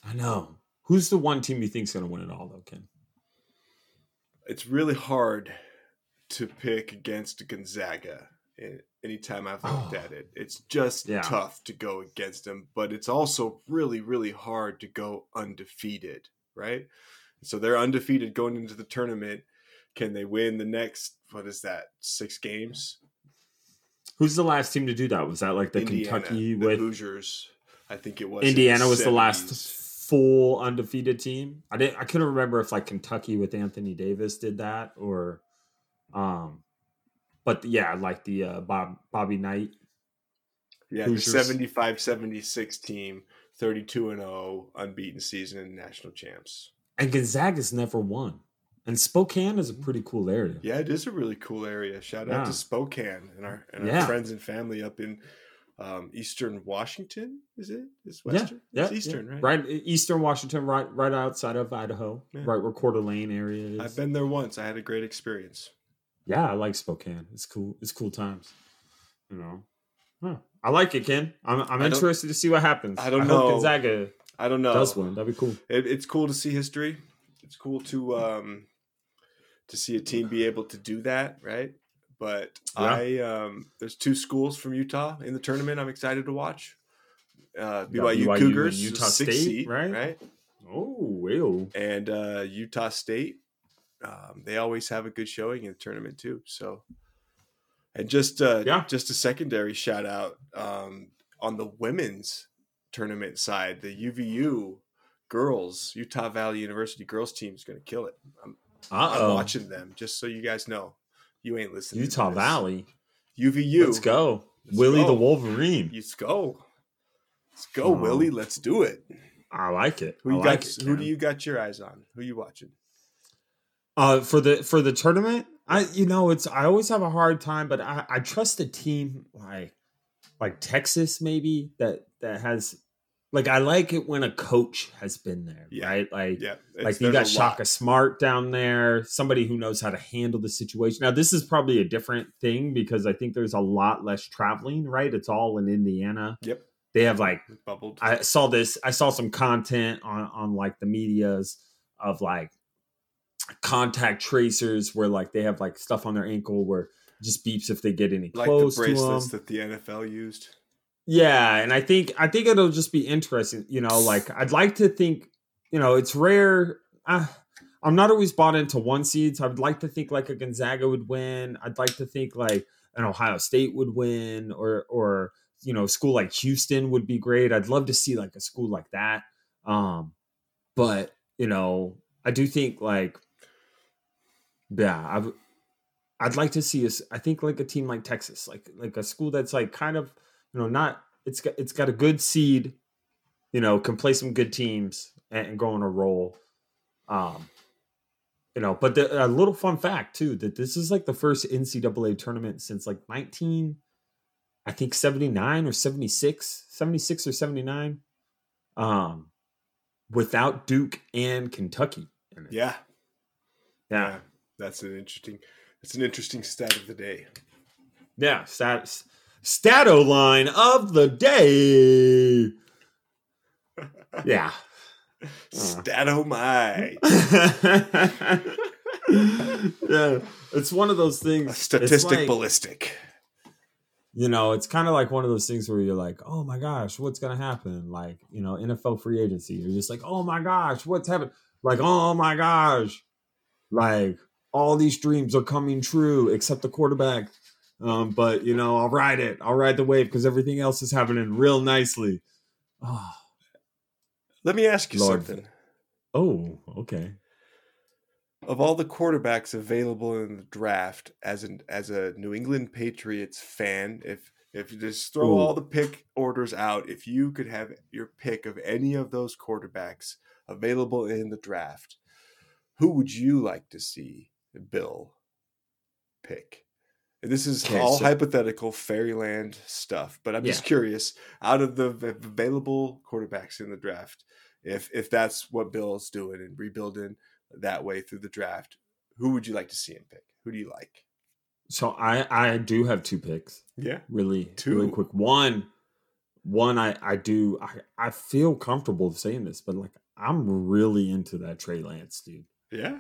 I know. Who's the one team you think's going to win it all, though, Ken? It's really hard to pick against Gonzaga anytime I've looked Oh. at it. It's just Yeah. tough to go against them, but it's also really, really hard to go undefeated, right? So they're undefeated going into the tournament. Can they win the next, what is that, six games? Who's the last team to do that? Was that like the Indiana, Kentucky the with Hoosiers. I think it was. in Indiana was the last full undefeated team? I didn't. I couldn't remember if like Kentucky with Anthony Davis did that or, um, but yeah, like the uh, Bob Bobby Knight. Yeah, the Hoosiers. 75 76 team, 32 and 0, unbeaten season and national champs. And Gonzaga's never won. And Spokane is a pretty cool area. Yeah, it is a really cool area. Shout out Yeah. to Spokane and our and our Yeah. friends and family up in um, Eastern Washington. Is it? Is Western? yeah, it's Eastern, yeah. right? Right, Eastern Washington, right, right outside of Idaho, Yeah. right where Coeur d'Alene area is. I've been there once. I had a great experience. Yeah, I like Spokane. It's cool. It's cool times. You know, Huh. I like it, Ken. I'm, I'm interested to see what happens. I don't hope know. Gonzaga I don't know. does win. That'd be cool. It, it's cool to see history. It's cool to um, to see a team be able to do that, right? But Yeah. I um, there's two schools from Utah in the tournament. I'm excited to watch. Uh, BYU, BYU Cougars, Utah State, seed, right? Right, Oh, ew. and uh, Utah State. Um, they always have a good showing in the tournament too. So, and just uh, Yeah. just a secondary shout out um, on the women's tournament side, the UVU girls, Utah Valley University girls team is going to kill it. I'm, I'm watching them just so you guys know. You ain't listening. to Utah. Valley. UVU. Let's go. Let's Willie go. the Wolverine. Let's go. Let's go. Willie. Let's do it. I like it. Who I you like got? it, who do you got your eyes on? Who you watching? Uh, for the for the tournament, I you know it's I always have a hard time, but I I trust a team like like Texas maybe that that has like I like it when a coach has been there, Yeah. right? Like Yeah, like you got lot. Shaka Smart down there, somebody who knows how to handle the situation. Now this is probably a different thing because I think there's a lot less traveling, right? It's all in Indiana. Yep, They have like bubbled. I saw this. I saw some content on on like the media's of like contact tracers where like they have like stuff on their ankle where just beeps if they get any like the close to them. that the NFL used. Yeah, and I think I think it'll just be interesting. You know, like I'd like to think. You know, it's rare. Uh, I'm not always bought into one seeds. So I'd like to think like a Gonzaga would win. I'd like to think like an Ohio State would win, or or you know, a school like Houston would be great. I'd love to see like a school like that. Um, but you know, I do think like, yeah, I've, I'd like to see us. I think like a team like Texas, like like a school that's like kind of you know not it's got it's got a good seed, you know, can play some good teams and, and go on a roll. Um, you know, but the, a little fun fact too that this is like the first NCAA tournament since like 19, I think 79 or 76, 76 or 79, um, without Duke and Kentucky. In it. Yeah, yeah, That's an interesting. That's an interesting stat of the day. yeah. Stat, stato line of the day. Yeah. Statomite. yeah, it's one of those things. Statistic like- ballistic. you know, it's kind of like one of those things where you're like, oh my gosh, what's gonna happen? Like, you know, NFL free agency. You're just like, oh my gosh, what's happening? Like, oh my gosh, Like all these dreams are coming true except the quarterback. Um, but you know, I'll ride it. I'll ride the wave because everything else is happening real nicely. Oh, Let me ask you Lord. something. oh okay. Of all the quarterbacks available in the draft, as an as a New England Patriots fan, if if you just throw Ooh. all the pick orders out, if you could have your pick of any of those quarterbacks available in the draft, who would you like to see Bill pick? And this is Okay, all so- hypothetical fairyland stuff, but I'm just curious out of the available quarterbacks in the draft, if if that's what Bill's doing and rebuilding that way through the draft, who would you like to see him pick? Who do you like? So I I do have two picks. Yeah. Really, Two. really quick. One, one I I do I I feel comfortable saying this, but like I'm really into that Trey Lance dude. Yeah.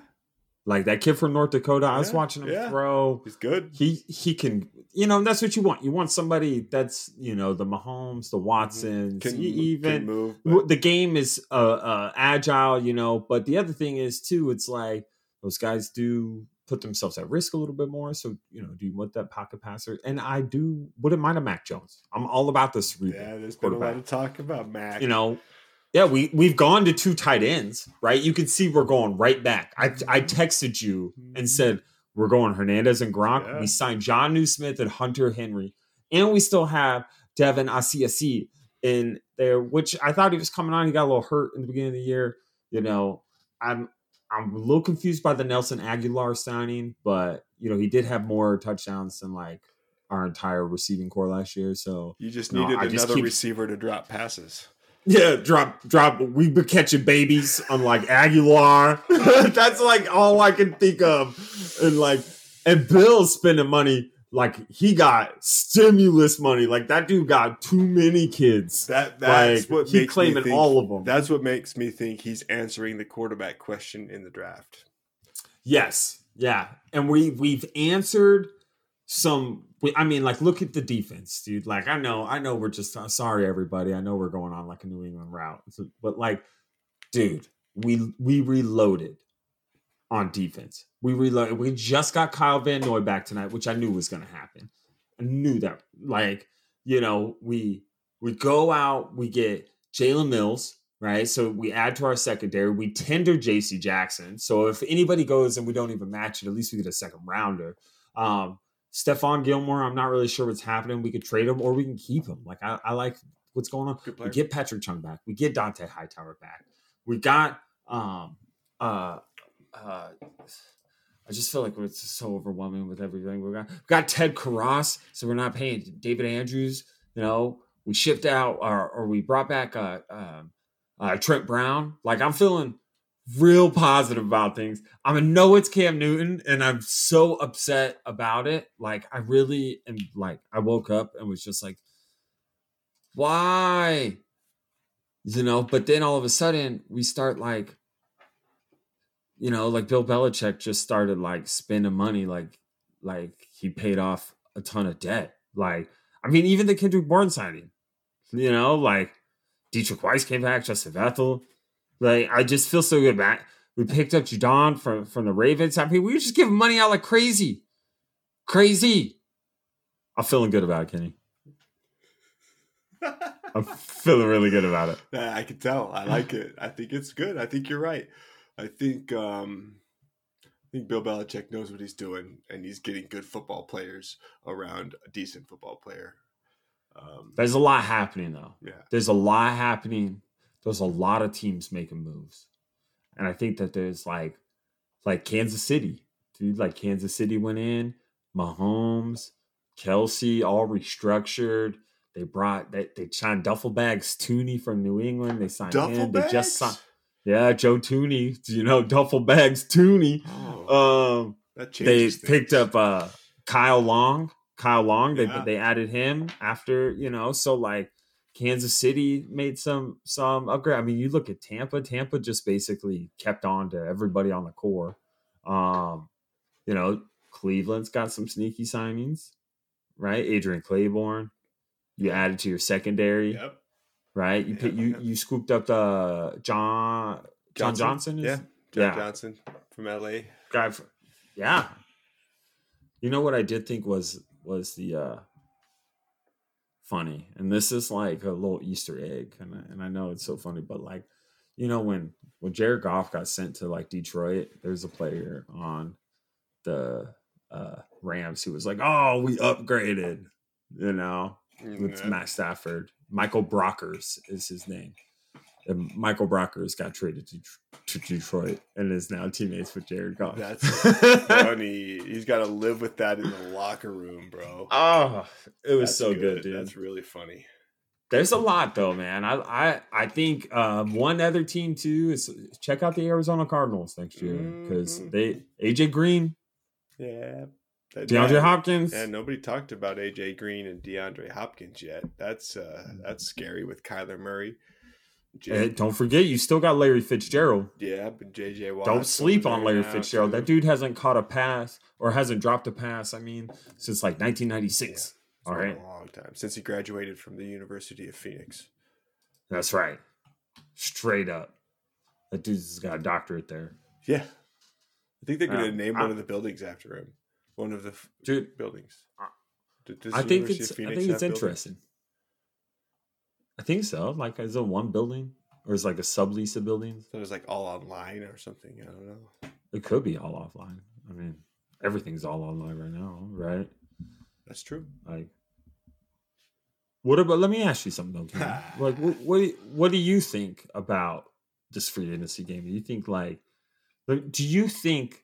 Like that kid from North Dakota. I was watching him yeah. throw. He's good. He he can you know that's what you want. You want somebody that's you know the Mahomes, the Watsons, Can, even even move. but- the game is uh, uh agile, you know. But the other thing is too, it's like those guys do put themselves at risk a little bit more. So you know, do you want that pocket passer? And I do. Wouldn't mind a Mac Jones. I'm all about this. yeah, there's been a lot of talk about Mac. You know, yeah, we we've gone to two tight ends, right? You can see we're going right back. I I mm-hmm. texted you and mm-hmm. said we're going Hernandez and Gronk. Yeah. We signed Jonnu Smith and Hunter Henry, and we still have Devin Asiasi in there, which I thought he was coming on. He got a little hurt in the beginning of the year. You know, I'm I'm a little confused by the Nelson Agholor signing, but you know he did have more touchdowns than like our entire receiving core last year. So you just No, needed just another keep- receiver to drop passes. Yeah, drop, drop. We've been catching babies on like Agholor. That's like all I can think of. And like, and Bill's spending money like he got stimulus money. Like that dude got too many kids. That that's like what he claiming think, all of them. That's what makes me think he's answering the quarterback question in the draft. Yes, yeah, and we we've answered some. I mean, like, look at the defense, dude. Like, I know, I know, we're just uh, sorry, everybody. I know we're going on like a New England route, but like, dude, we we reloaded on defense. We reloaded. We just got Kyle Van Noy back tonight, which I knew was going to happen. I knew that. Like, you know, we we go out, we get Jalen Mills, right? So we add to our secondary. We tender JC Jackson. So if anybody goes and we don't even match it, at least we get a second rounder. Um, Stephon Gilmore, I'm not really sure what's happening. We could trade him or we can keep him. Like I, I like what's going on. We get Patrick Chung back. We get Dont'a Hightower back. We got um uh uh I just feel like it's so overwhelming with everything we got. We got Ted Karras, so we're not paying David Andrews. You know, we shipped out or, or we brought back uh, um, uh, Trent Brown. Like I'm feeling real positive about things. I know it's Cam Newton, and I'm so upset about it. Like I really am. Like I woke up and was just like, why? You know. But then all of a sudden we start like you know, like Bill Belichick just started like spending money, like like he paid off a ton of debt. Like, I mean, even the Kendrick Bourne signing, you know, like Deatrich Wise came back, Justin Bethel. Like, I just feel so good, Matt. We picked up Judon from from the Ravens. I mean, we were just giving money out like crazy, crazy. I'm feeling good about it, Kenny. I'm feeling really good about it. I can tell. I like it. I think it's good. I think you're right. I think um I think Bill Belichick knows what he's doing and he's getting good football players around a decent football player. Um There's a lot happening though. yeah. there's a lot happening. There's a lot of teams making moves. And I think that there's like like Kansas City. Dude, like Kansas City went in, Mahomes, Kelce, all restructured. They brought they they signed duffel bags Thuney from New England. They signed Duffel him. bags? They just signed yeah, Joe Thuney, you know, duffel bags Thuney. Oh, Um that they changes picked up uh Kyle Long. Kyle Long. They Yeah. they added him after you know. So like Kansas City made some some upgrade. I mean, you look at Tampa. Tampa just basically kept on to everybody on the core. Um, you know, Cleveland's got some sneaky signings, right? Adrian Claiborne. You added to your secondary, Yep. right? You put you you scooped up the John John Johnson. is- Yeah. John Yeah. Johnson. from LA. guy yeah you know what i did think was was the uh funny. And this is like a little easter egg and I, and I know it's so funny but like you know when when jared goff got sent to like detroit there's a player on the uh rams who was like oh we upgraded you know with Yeah. matt stafford. Michael brockers is his name and michael brockers got traded to, to detroit and is now teammates with jared goff That's funny. He's got to live with that in the locker room, bro. Oh, it was That's so good, dude. That's really funny. There's a lot though, man. I I I think um, one other team too is check out the Arizona Cardinals next year because Mhm. they AJ Green, Yeah. DeAndre yeah. Hopkins. Yeah, nobody talked about AJ Green and DeAndre Hopkins yet. That's uh that's scary with Kyler Murray. J- don't forget, you still got Larry Fitzgerald. yeah, but JJ Watt. Don't sleep on Larry Fitzgerald. too. That dude hasn't caught a pass or hasn't dropped a pass. I mean, since like 1996. It's All been right, a long time since he graduated from the University of Phoenix. that's right. Straight up, that dude's got a doctorate there, Yeah, I think they're going to Yeah. name I- one of the buildings after him. One of the dude. buildings. Uh, does I think it's I think it's have buildings? I think so. Like, is it one building or is it like a sublease of buildings? So it's like all online or something. I don't know. It could be all offline. I mean, everything's all online right now, right? That's true. Like, what about? Let me ask you something though. Like, what, what do- what do you think about this free agency game? Do you think like, do you think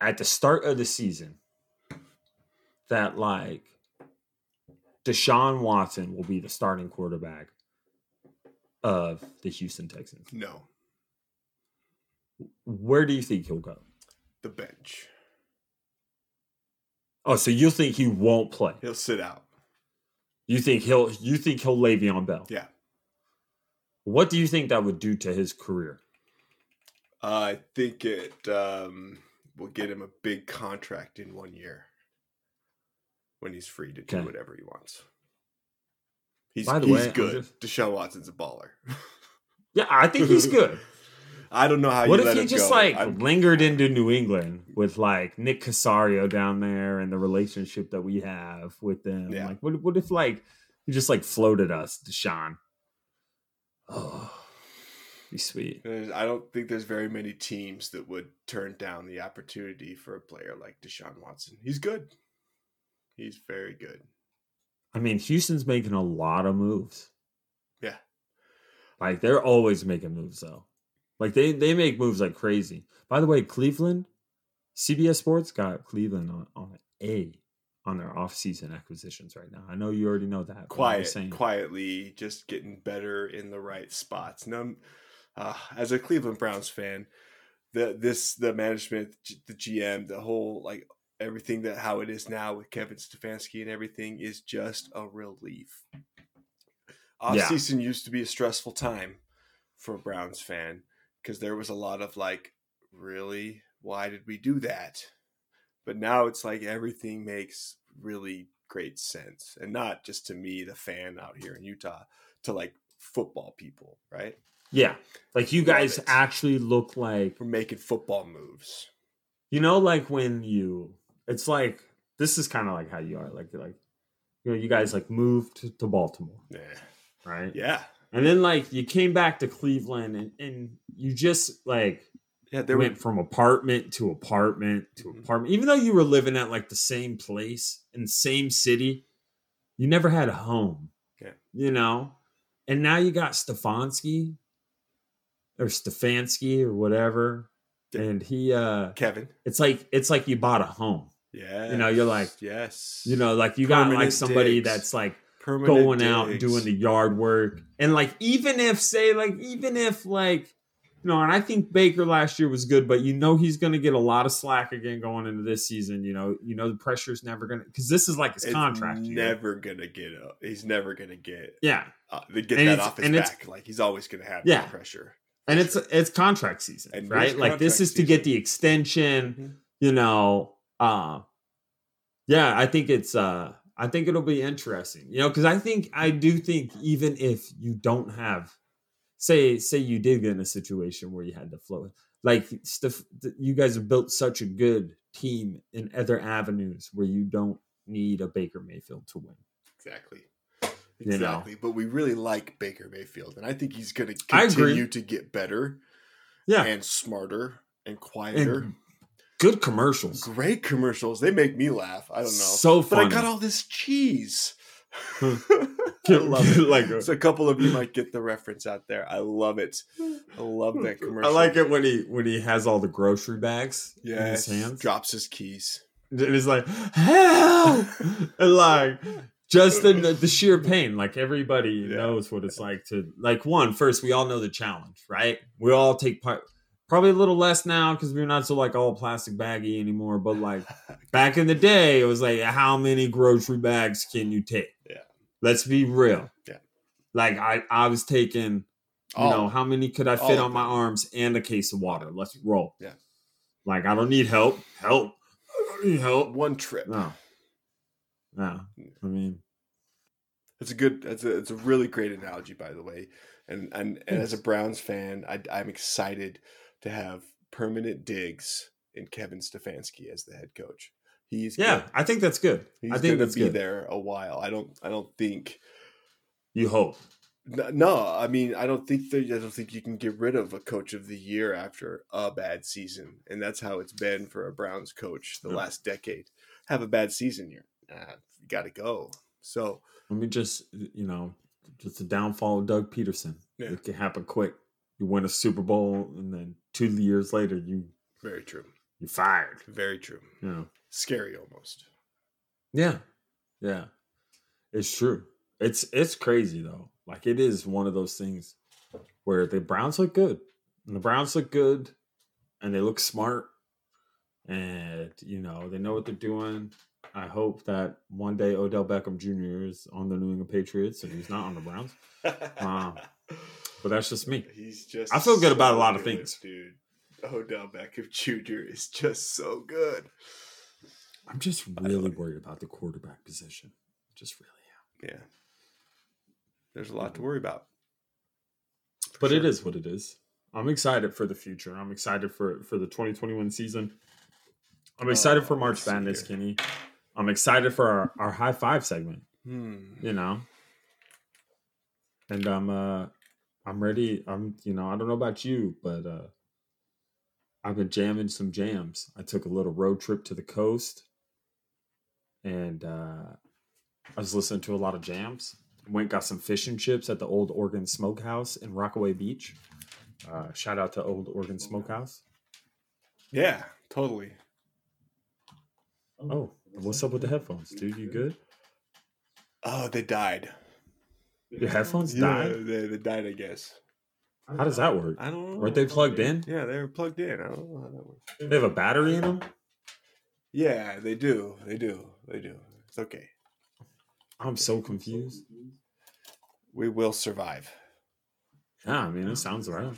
at the start of the season that like Deshaun Watson will be the starting quarterback of the Houston Texans? No, Where do you think he'll go? the bench. Oh, so you think he won't play? He'll sit out. You think he'll you think he'll Le'Veon Bell? Yeah. What do you think that would do to his career? I think it um, will get him a big contract in one year when he's free to do Okay. whatever he wants. He's, By the he's way, good. just- Deshaun Watson's a baller. Yeah, I think he's good. I don't know how what if he just go. like I'm- lingered into New England with like Nick Caserio down there and the relationship that we have with them? Yeah. Like, what what if like he just like floated us, Deshaun? Oh, be sweet. I don't think there's very many teams that would turn down the opportunity for a player like Deshaun Watson. He's good. He's very good. I mean, Houston's making a lot of moves. Yeah. Like they're always making moves though. Like they they make moves like crazy. By the way, Cleveland, CBS Sports got Cleveland on, on A on their offseason acquisitions right now. I know you already know that. Quiet, quietly, just getting better in the right spots. Now, uh, as a Cleveland Browns fan, the this the management, the GM, the whole like everything that how it is now with Kevin Stefanski and everything is just a relief. Off Yeah. season used to be a stressful time for a Browns fan because there was a lot of like, really, why did we do that? But now it's like everything makes really great sense, and not just to me, the fan out here in Utah, to like football people, right? Yeah. Like you guys actually look like We're making football moves. you know, like when you it's like this is kind of like how you are. Like like you know, you guys like moved to, Baltimore, Yeah, right? yeah, And then like you came back to Cleveland and, and you just like yeah. There went were from apartment to apartment to Mhm. apartment. Even though you were living at like the same place in the same city, you never had a home. Yeah. You know? And now you got Stefanski or Stefanski or whatever. And he uh Kevin. it's like it's like you bought a home. Yeah, You know, you're like- yes, You know, like you got like somebody digs. that's like Permanent going out and doing the yard work. And like even if say like even if like you know, and I think Baker last year was good, but you know he's going to get a lot of slack again going into this season. You know, you know the pressure's never going to because this is like his It's contract. Never gonna get up. He's never gonna get yeah, uh, they get And that off his back. Like he's always gonna have Yeah. pressure. and it's it's contract season, And right? is Like this is to get the extension. Mhm. You know, uh yeah, I think it's uh I think it'll be interesting. You know, because I think I do think even if you don't have say say you did get in a situation where you had to float like stuff. You guys have built such a good team in other avenues where you don't need a Baker Mayfield to win. Exactly. You know. Exactly. But we really like Baker Mayfield, and I think he's going to continue to get better Yeah, and smarter and quieter. and good commercials. Great commercials. They make me laugh. I don't know. So but I got all this cheese. I love it. Like a- so a couple of you might get the reference out there. I love it. I love that commercial. I like it when he when he has all the grocery bags in Yes. his hands. Drops his keys. And it's like help, and like just the the sheer pain. Like everybody Yeah. knows what it's like to like one, first we all know the challenge, right? We all take part. Probably a little less now because we're not so like all plastic baggy anymore. But like back in the day, it was like, how many grocery bags can you take? Yeah. Let's be real. Yeah. Like I, I was taking, you All know, how many could I fit on my arms and a case of water? Let's roll. Yeah. Like I don't need help. Help. I don't need help. One trip. No. No. I mean, It's a good. It's a. It's a really great analogy, by the way. And and, and as a Browns fan, I, I'm excited to have permanent digs in Kevin Stefanski as the head coach. He's yeah, good. I think that's good. He's I think gonna that's be good. there a while. I don't. I don't think. You hope. No, I mean, I don't think that I don't think you can get rid of a coach of the year after a bad season, and that's how it's been for a Browns coach the last decade. Have a bad season, you're ah, you got to go. So Let me just, you know, just the downfall of Doug Pederson. Yeah. It can happen quick. You win a Super Bowl, and then two years later, you very true, you fired. very true, You know. scary almost. Yeah, yeah, it's true. It's it's crazy though. Like it is one of those things where the Browns look good, and the Browns look good, and they look smart, and you know they know what they're doing. I hope that one day Odell Beckham Jr. is on the New England Patriots and he's not on the Browns. Wow. Um, But that's just me. He's just. I feel good about a lot of things. dude. Odell Beckham Jr. is just so good. I'm just really worried about the quarterback position. Just really am. Yeah, there's a lot to worry about. But it sure. is what it is. I'm excited for the future. I'm excited for for the 2021 season. I'm excited Oh, for March Madness. Kenny. I'm excited for our, our high five segment, Hmm. you know. And I'm uh I'm ready. I'm you know, I don't know about you, but uh I've been jamming some jams. I took a little road trip to the coast and uh I was listening to a lot of jams. Went got some fish and chips at the Old Oregon Smokehouse in Rockaway Beach. Uh, shout out to Old Oregon Smokehouse. Yeah, totally. Oh, what's up with the headphones, dude? You good? Oh, they died. Your headphones Yeah, died? They, they died, I guess. How does that work? I don't know. Weren't they plugged in? Yeah, they were plugged in. I don't know how that works. They have a battery in them? Yeah, they do. They do. They do. It's okay. I'm so confused. We will survive. Yeah, I mean, it sounds right.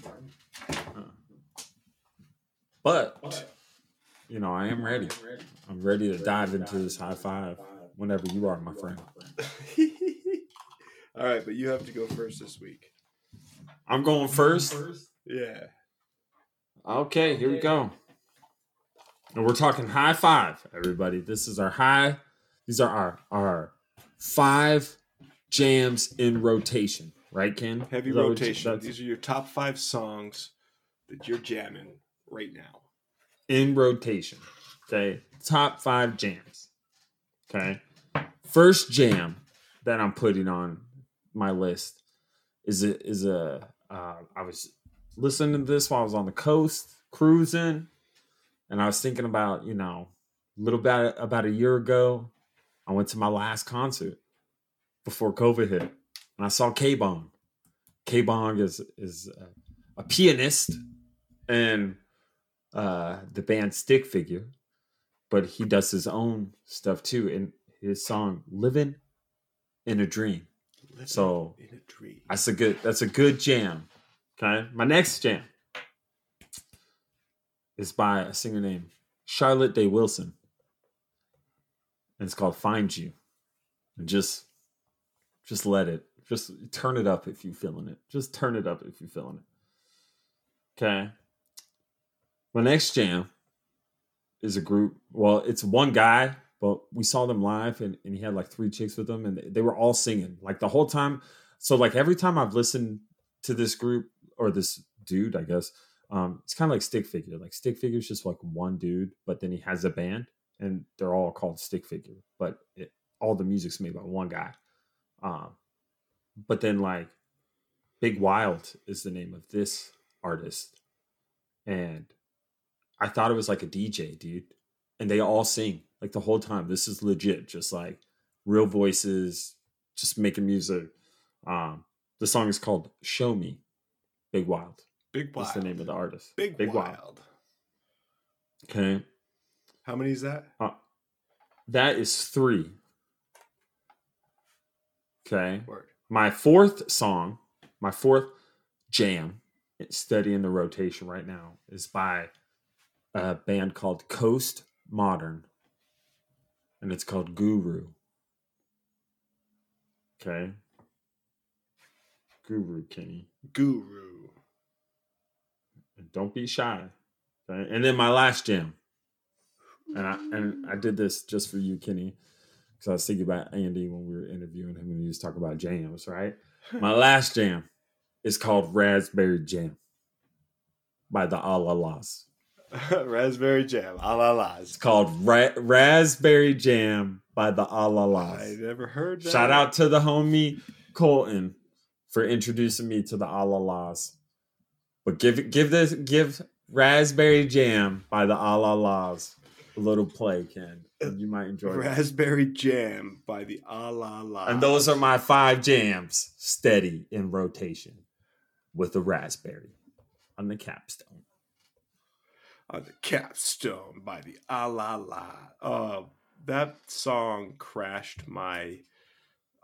But, you know, I am ready. I'm ready to dive into this high five whenever you are, my friend. All right, but you have to go first this week. I'm going first. Yeah. Okay, here we go. And we're talking high five, everybody. This is our high. These are our our five jams in rotation, right, Ken? Heavy that what you- rotation. These are your top five songs that you're jamming right now. in rotation. Okay, top five jams. Okay, first jam that I'm putting on my list is a is a. Uh, I was listening to this while I was on the coast cruising, and I was thinking about you know a little bit about a year ago. I went to my last concert before COVID hit, and I saw Kbong. K Bong is is a, a pianist and uh, the band Stick Figure, but he does his own stuff too. And his song "Living in a Dream." Living So, in a dream. That's a good. That's a good jam. Okay, my next jam is by a singer named Charlotte Day Wilson, and it's called "Find You." And just, just let it. Just turn it up if you're feeling it. Just turn it up if you're feeling it. Okay. My next jam is a group. Well, it's one guy, but we saw them live and, and he had like three chicks with him and they, were all singing like the whole time. So like every time I've listened to this group or this dude, I guess, um, it's kind of like Stick Figure. Like Stick Figure is just like one dude, but then he has a band and they're all called Stick Figure, but it, all the music's made by one guy. Um, but then like Big Wild is the name of this artist, and I thought it was like a DJ, dude. And they all sing like the whole time. This is legit, just like real voices, just making music. Um, the song is called "Show Me." Big Wild. Big Wild. That's the name of the artist. Big, Big Wild. Wild. Okay, How many is that? that is three. Okay. Word. My fourth song, my fourth jam, it's steady in the rotation right now, is by a band called Coast Modern. And it's called Guru. Okay. Guru, Kenny. Guru. And don't be shy. Okay? And then my last jam. And I and I did this just for you, Kenny. Because I was thinking about Andy when we were interviewing him and he was talking about jams, right? My last jam is called Raspberry Jam by the Allah-Las. Raspberry jam. Allah-Las. It's called Ra- Raspberry Jam by the a la la. I never heard that. Shout out to the homie Colton for introducing me to the Allah-Las. But give give this give Raspberry Jam by the Allah-Las a little play, Ken. You might enjoy it. Raspberry jam by the A la la. And those are my five jams, steady in rotation, with the raspberry on the capstone. On the capstone by the A la la. Uh, that song crashed my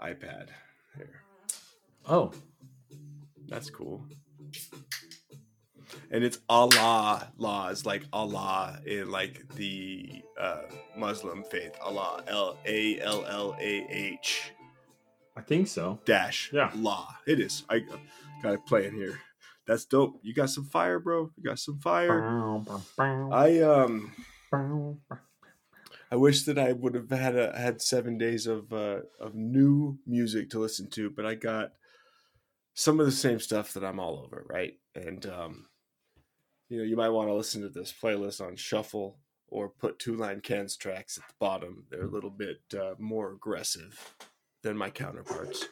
iPad. Here, Oh, that's cool. And it's Allah-Las like Allah in like the uh, Muslim faith. Allah L A L L A H I think so. dash Yeah. law. It is. I play it here. That's dope. You got some fire, bro. You got some fire. I um I wish that I would have had a, had seven days of uh, of new music to listen to, but I got some of the same stuff that I'm all over, right? And um, you know, you might want to listen to this playlist on shuffle or put two line cans tracks at the bottom. They're a little bit uh, more aggressive than my counterparts.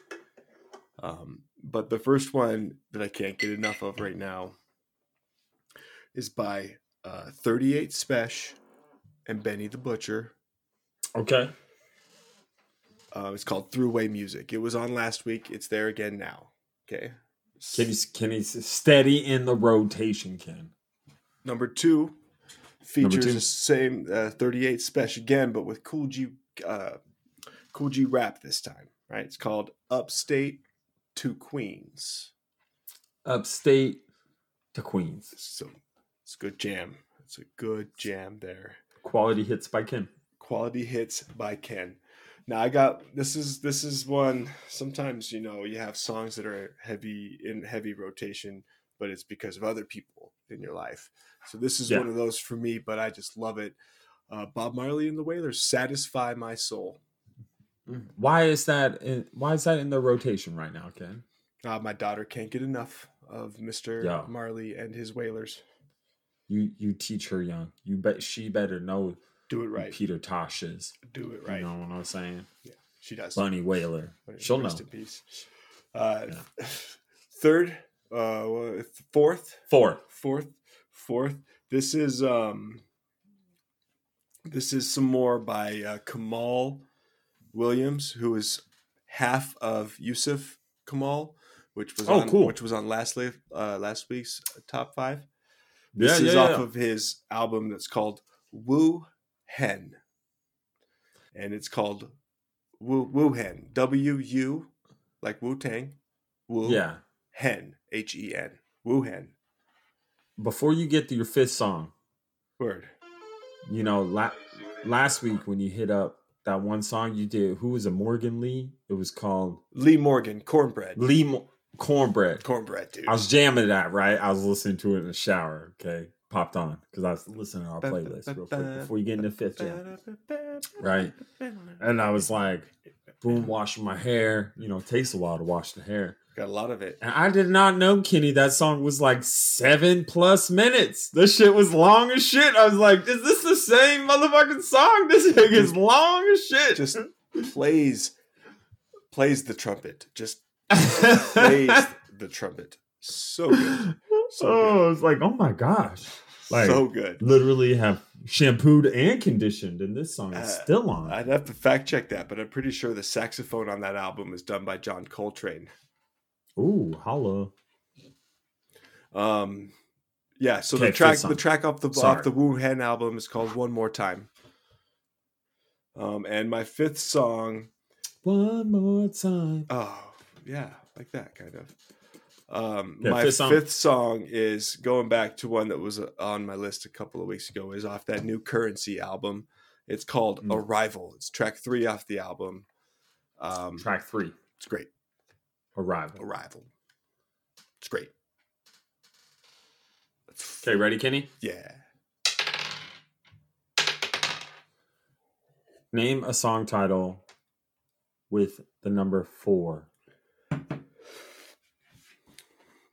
Um, but the first one that I can't get enough of right now is by uh, 38 Spesh and Benny the Butcher. Okay. Uh, it's called Throughway Music. It was on last week. It's there again now. Okay. Kenny's, Kenny's steady in the rotation, Ken. Number two features two. the same uh, 38 Spesh again, but with Kool G, uh, Kool G rap this time. Right. It's called Upstate to Queens. Upstate to Queens. So it's a good jam. It's a good jam there. Quality hits by Ken. quality hits by ken now i got this is this is one sometimes you know you have songs that are heavy in heavy rotation but it's because of other people in your life so this is Yeah. one of those for me but i just love it uh, bob marley and the wailers satisfy my soul Why is that? In, why is that in the rotation right now, Ken? uh, my daughter can't get enough of mr Yeah. marley and his wailers You you teach her young. You bet she better know do it right Peter Tosh is. do it right You know what I'm saying? Yeah, she does Bunny Wailer. She'll know. in peace uh, third uh, fourth Four. fourth fourth this is um this is some more by uh, kamaal williams who is half of yussef kamaal which was Oh, on cool. which was on last uh, last week's top five this yeah, is yeah. off of his album that's called Wu Hen. And it's called Wu Wu Hen. W U like Wu Tang. Wu yeah. Hen. H E N. Wu Hen. Before you get to your fifth song, Word. you know, la- last week when you hit up that one song you did, who was a Morgan Lee? It was called Lee Morgan, cornbread. Lee Mo- Cornbread. Cornbread, dude. I was jamming that, right? I was listening to it in the shower. Okay. popped on because I was listening to our playlist real quick before you get into fifth jam. Right. And I was like, boom, washing my hair. You know, it takes a while to wash the hair. Got a lot of it. And I did not know, Kenny, that song was like seven plus minutes. This shit was long as shit. I was like, is this the same motherfucking song? This thing is long as shit. Just plays plays the trumpet. Just plays the trumpet. So good. So oh, it's like, oh my gosh. Like so good. literally have shampooed and conditioned, and this song is Uh, still on. I'd have to fact check that, but I'm pretty sure the saxophone on that album is done by John Coltrane. Ooh, holla. Um, yeah. So Okay, the track, the track off the Sorry. off the Wu Hen album is called "One More Time." Um, and my fifth song, One more time. oh yeah, like that kind of. Um, Yeah, my fifth song. fifth song is going back to one that was uh, on my list a couple of weeks ago. Is off that new Currency album. It's called Mm. Arrival. It's track three off the album. Um, Track three, it's great. Arrival. Arrival. It's great. Okay, ready, Kenny? Yeah. Name a song title with the number four.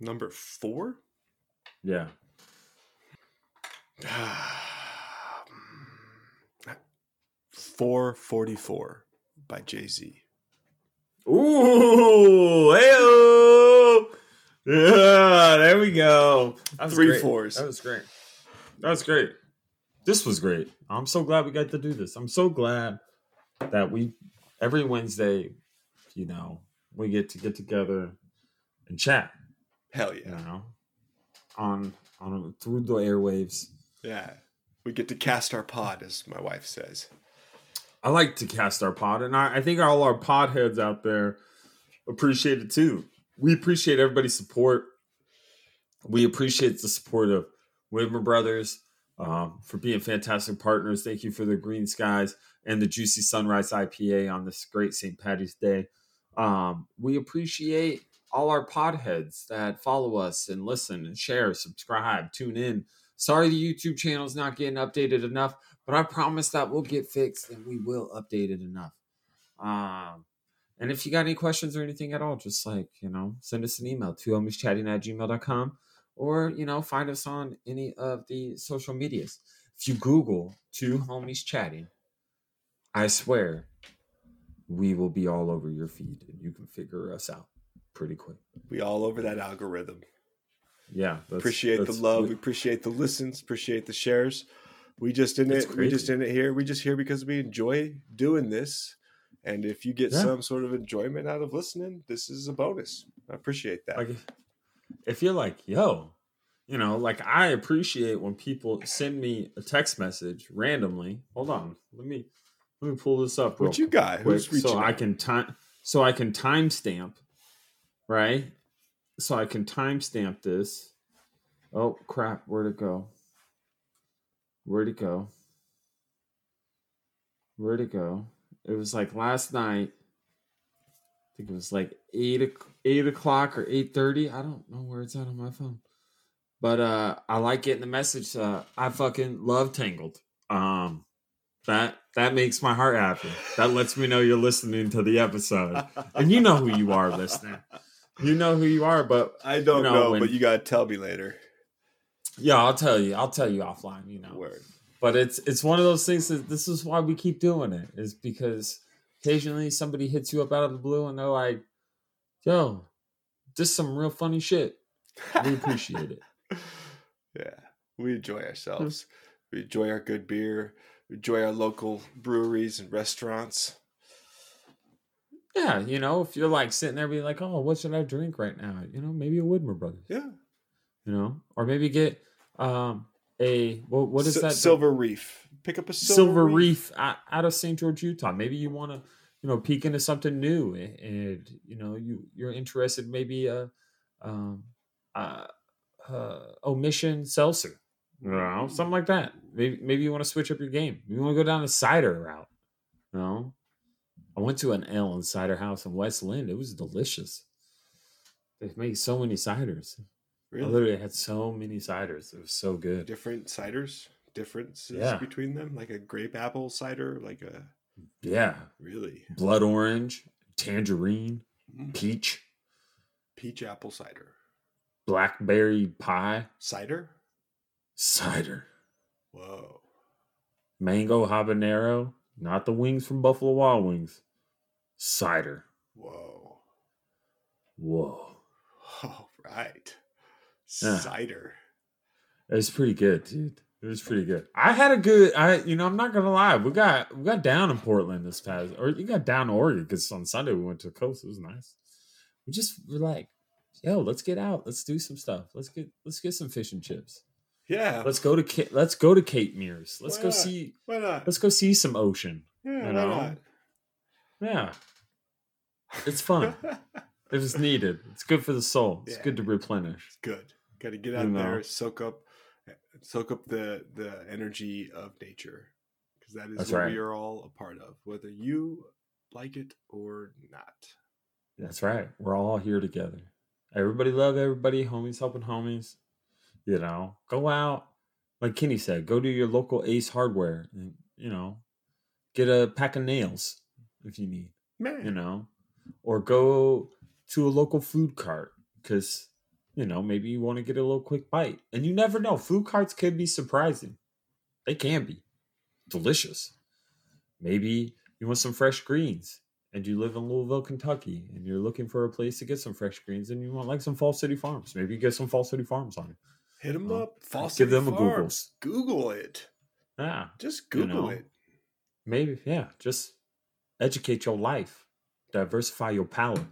Number four. Yeah. Four forty four by Jay Z. Ooh, hey Yeah, there we go. That was Three great. fours. That was great. That was great. This was great. I'm so glad we got to do this. I'm so glad that we every Wednesday, you know, we get to get together and chat, Hell yeah. you know, on on through the airwaves. Yeah. We get to cast our pod, as my wife says. I like to cast our pod, and I, I think all our pod heads out there appreciate it too. We appreciate everybody's support. We appreciate the support of Widmer Brothers um, for being fantastic partners. Thank you for the Green Skies and the Juicy Sunrise IPA on this great St. Patty's Day. Um, we appreciate all our pod heads that follow us and listen and share, subscribe, tune in. Sorry the YouTube channel's not getting updated enough, but I promise that we'll get fixed and we will update it enough. Um, and if you got any questions or anything at all, just like, you know, send us an email to homieschatting at gmail.com or, you know, find us on any of the social medias. If you Google two homies chatting, I swear we will be all over your feed and you can figure us out pretty quick. We all over that algorithm. Yeah. that's- appreciate the love. We appreciate the listens. Appreciate the shares. We just in it. We just in it here. We just here because we enjoy doing this. And if you get Yeah. some sort of enjoyment out of listening, this is a bonus. I appreciate that. like if you're like yo you know like i appreciate when people send me a text message randomly. Hold on let me let me pull this up what you got? quick so i out? can time so i can timestamp right? So i can timestamp this. Oh crap where'd it go? Where'd it go? Where'd it go? It was like last night I think it was like eight eight o'clock or eight thirty. I don't know where it's at on my phone, but uh, I like getting the message. Uh, I fucking love Tangled. Um, that that makes my heart happy. That lets me know you're listening to the episode, and you know who you are listening. You know who you are, but I don't you know, know, when- but you gotta tell me later. yeah, I'll tell you. I'll tell you offline. You know, Word. but it's it's one of those things that this is why we keep doing it is because occasionally somebody hits you up out of the blue and they're like yo this is some real funny shit we appreciate it yeah, we enjoy ourselves. we enjoy our good beer. We enjoy our local breweries and restaurants. yeah you know if you're like sitting there being like oh what should i drink right now you know maybe a Widmer brothers Yeah. you know or maybe get um a what, what is Sil- that Silver Reef. Pick up a silver, silver, out, out of st george utah maybe you want to you know peek into something new and, and you know you you're interested maybe uh um uh, uh omission seltzer you know something like that maybe maybe you want to switch up your game you want to go down the cider route you know i went to an ale and cider house in west Linn. it was delicious they make so many ciders Really? I literally had so many ciders. It was so good. Different ciders? Differences Yeah. between them? Like a grape apple cider? Like a. Yeah. Really? Blood orange, tangerine, Mm. peach, Peach apple cider. blackberry pie, Cider? cider, Whoa. mango habanero, not the wings from Buffalo Wild Wings, cider. Whoa. Whoa. All right. Cider. It was pretty good, dude. It was pretty good. I had a good. I, you know, I'm not gonna lie. We got we got down in Portland this past, or you got down to Oregon because on Sunday we went to the coast. It was nice. We just were like, yo, let's get out. Let's do some stuff. Let's get let's get some fish and chips. Yeah. Let's go to let's go to Cape Meares. Let's Why go not? see Why not? let's go see some ocean. yeah, you why know. not? Yeah, it's fun. it was needed. It's good for the soul. It's Yeah. good to replenish. Good. Got to get You out there, soak up, soak up the the energy of nature, because that is That's what right. we are all a part of, whether you like it or not. That's right. We're all here together. Everybody love everybody. Homies helping homies. You know, go out. Like Kenny said, go to your local Ace Hardware and, you know, get a pack of nails if you need, Man, you know, or go to a local food cart because, you know, maybe you want to get a little quick bite. And you never know. Food carts can be surprising, they can be delicious. Maybe you want some fresh greens and you live in Louisville, Kentucky, and you're looking for a place to get some fresh greens, and you want like some Fall City Farms. Maybe you get some Fall City Farms on it. hit them Well, up. Fall City give them a Google. Farms. Google it. Yeah, Just You Google know. it. maybe. Yeah, just educate your life, diversify your palate.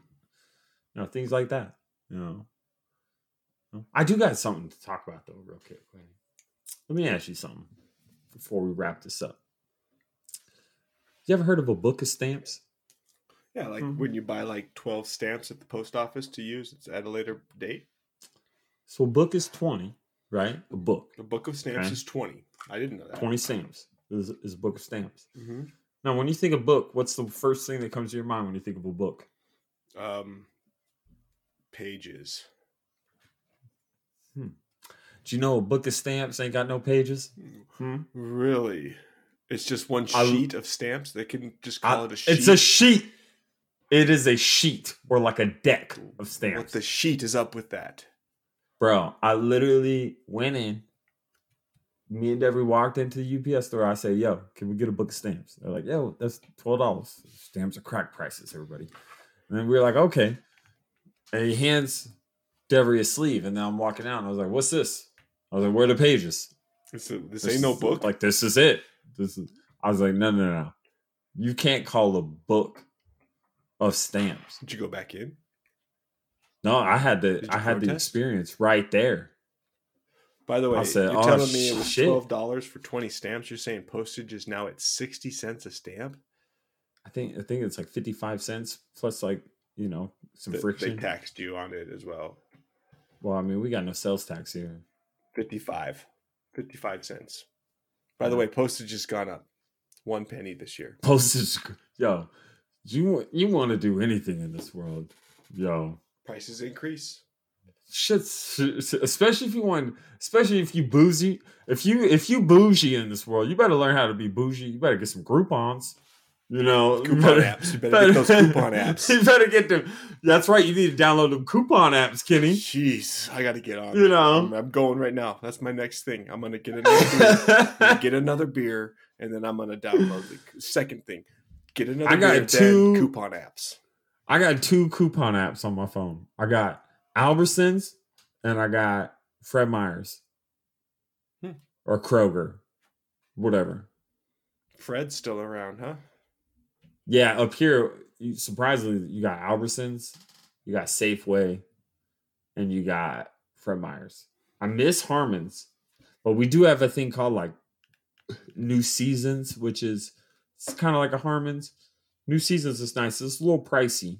You know, things like that. You know, I do got something to talk about though, real quick. Let me ask you something before we wrap this up. You ever heard of a book of stamps? Yeah, like Mhm. when you buy like twelve stamps at the post office to use, it's at a later date. So a book is twenty, right? A book, A book of stamps Okay. is twenty. I didn't know that. twenty stamps is, is a book of stamps. hmm Now, when you think of book, what's the first thing that comes to your mind when you think of a book? Um, pages. Do you know a book of stamps ain't got no pages? Hmm? Really? It's just one I- sheet of stamps. They can just call I- it a sheet. it's a sheet. It is a sheet or like a deck of What stamps. the sheet is up with that? Bro, I literally went in. Me and Debbie walked into the UPS store. I said, "Yo, can we get a book of stamps?" They're like, "Yo, that's twelve dollars. Stamps are crack prices, everybody." And then we were like, "Okay." And he hands Debbie a sleeve, and then I'm walking out, and I was like, "What's this?" I was like, "Where are the pages?" It's a, this, ain't no book. Like this is it. This is. I was like, "No, no, no. You can't call a book of stamps." Did you go back in? No, I had the I had the experience right there. By the way, I said, you're "Oh, telling me it was twelve dollars for twenty stamps. You're saying postage is now at sixty cents a stamp. I think I think it's like fifty five cents plus like you know some Th- friction. They taxed you on it as well. Well, I mean we got no sales tax here. 55. 55 cents. By the way, postage has gone up one penny this year. Postage, yo, you you want to do anything in this world, yo? Prices increase. Shit's especially if you want, especially if you bougie. If you if you bougie in this world, you better learn how to be bougie. You better get some Groupons. You know, you Coupon better- apps. You better get those coupon apps. You better get them. That's right. You need to download them coupon apps, Kenny. Jeez, I got to get on. You know. I'm, I'm going right now. That's my next thing. I'm gonna get another beer, get another beer, and then I'm gonna download the second thing. Get another I got beer, two- then coupon apps. I got two coupon apps on my phone. I got Albertsons and I got Fred Meyer's Hmm. or Kroger, whatever. Fred's still around, huh? Yeah, up here, you, surprisingly, you got Albertsons, you got Safeway, and you got Fred Meyer's. I miss Harmon's, but we do have a thing called like New Seasons, which is it's kind of like a Harmon's. New Seasons is nice. It's a little pricey.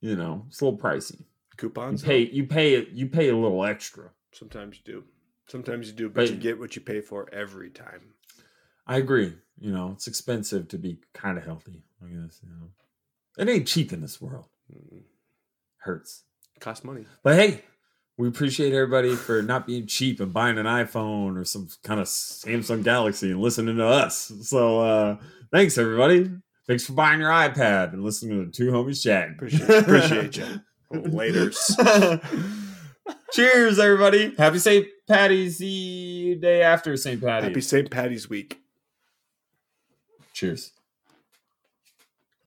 You know, it's a little pricey. You Coupons. pay you pay it. you pay a little extra. Sometimes you do. Sometimes you do, but, you get what you pay for every time. I agree. You know, it's expensive to be kind of healthy. I guess you know, it ain't cheap in this world. Mm, Hurts. Costs money. But hey, we appreciate everybody for not being cheap and buying an iPhone or some kind of Samsung Galaxy and listening to us. So uh thanks everybody. Thanks for buying your iPad and listening to the two homies chatting. Appreciate, appreciate you. Laters. Cheers, everybody. Happy St. Patty's day after St. Patty's. Happy St. Patty's week. Cheers.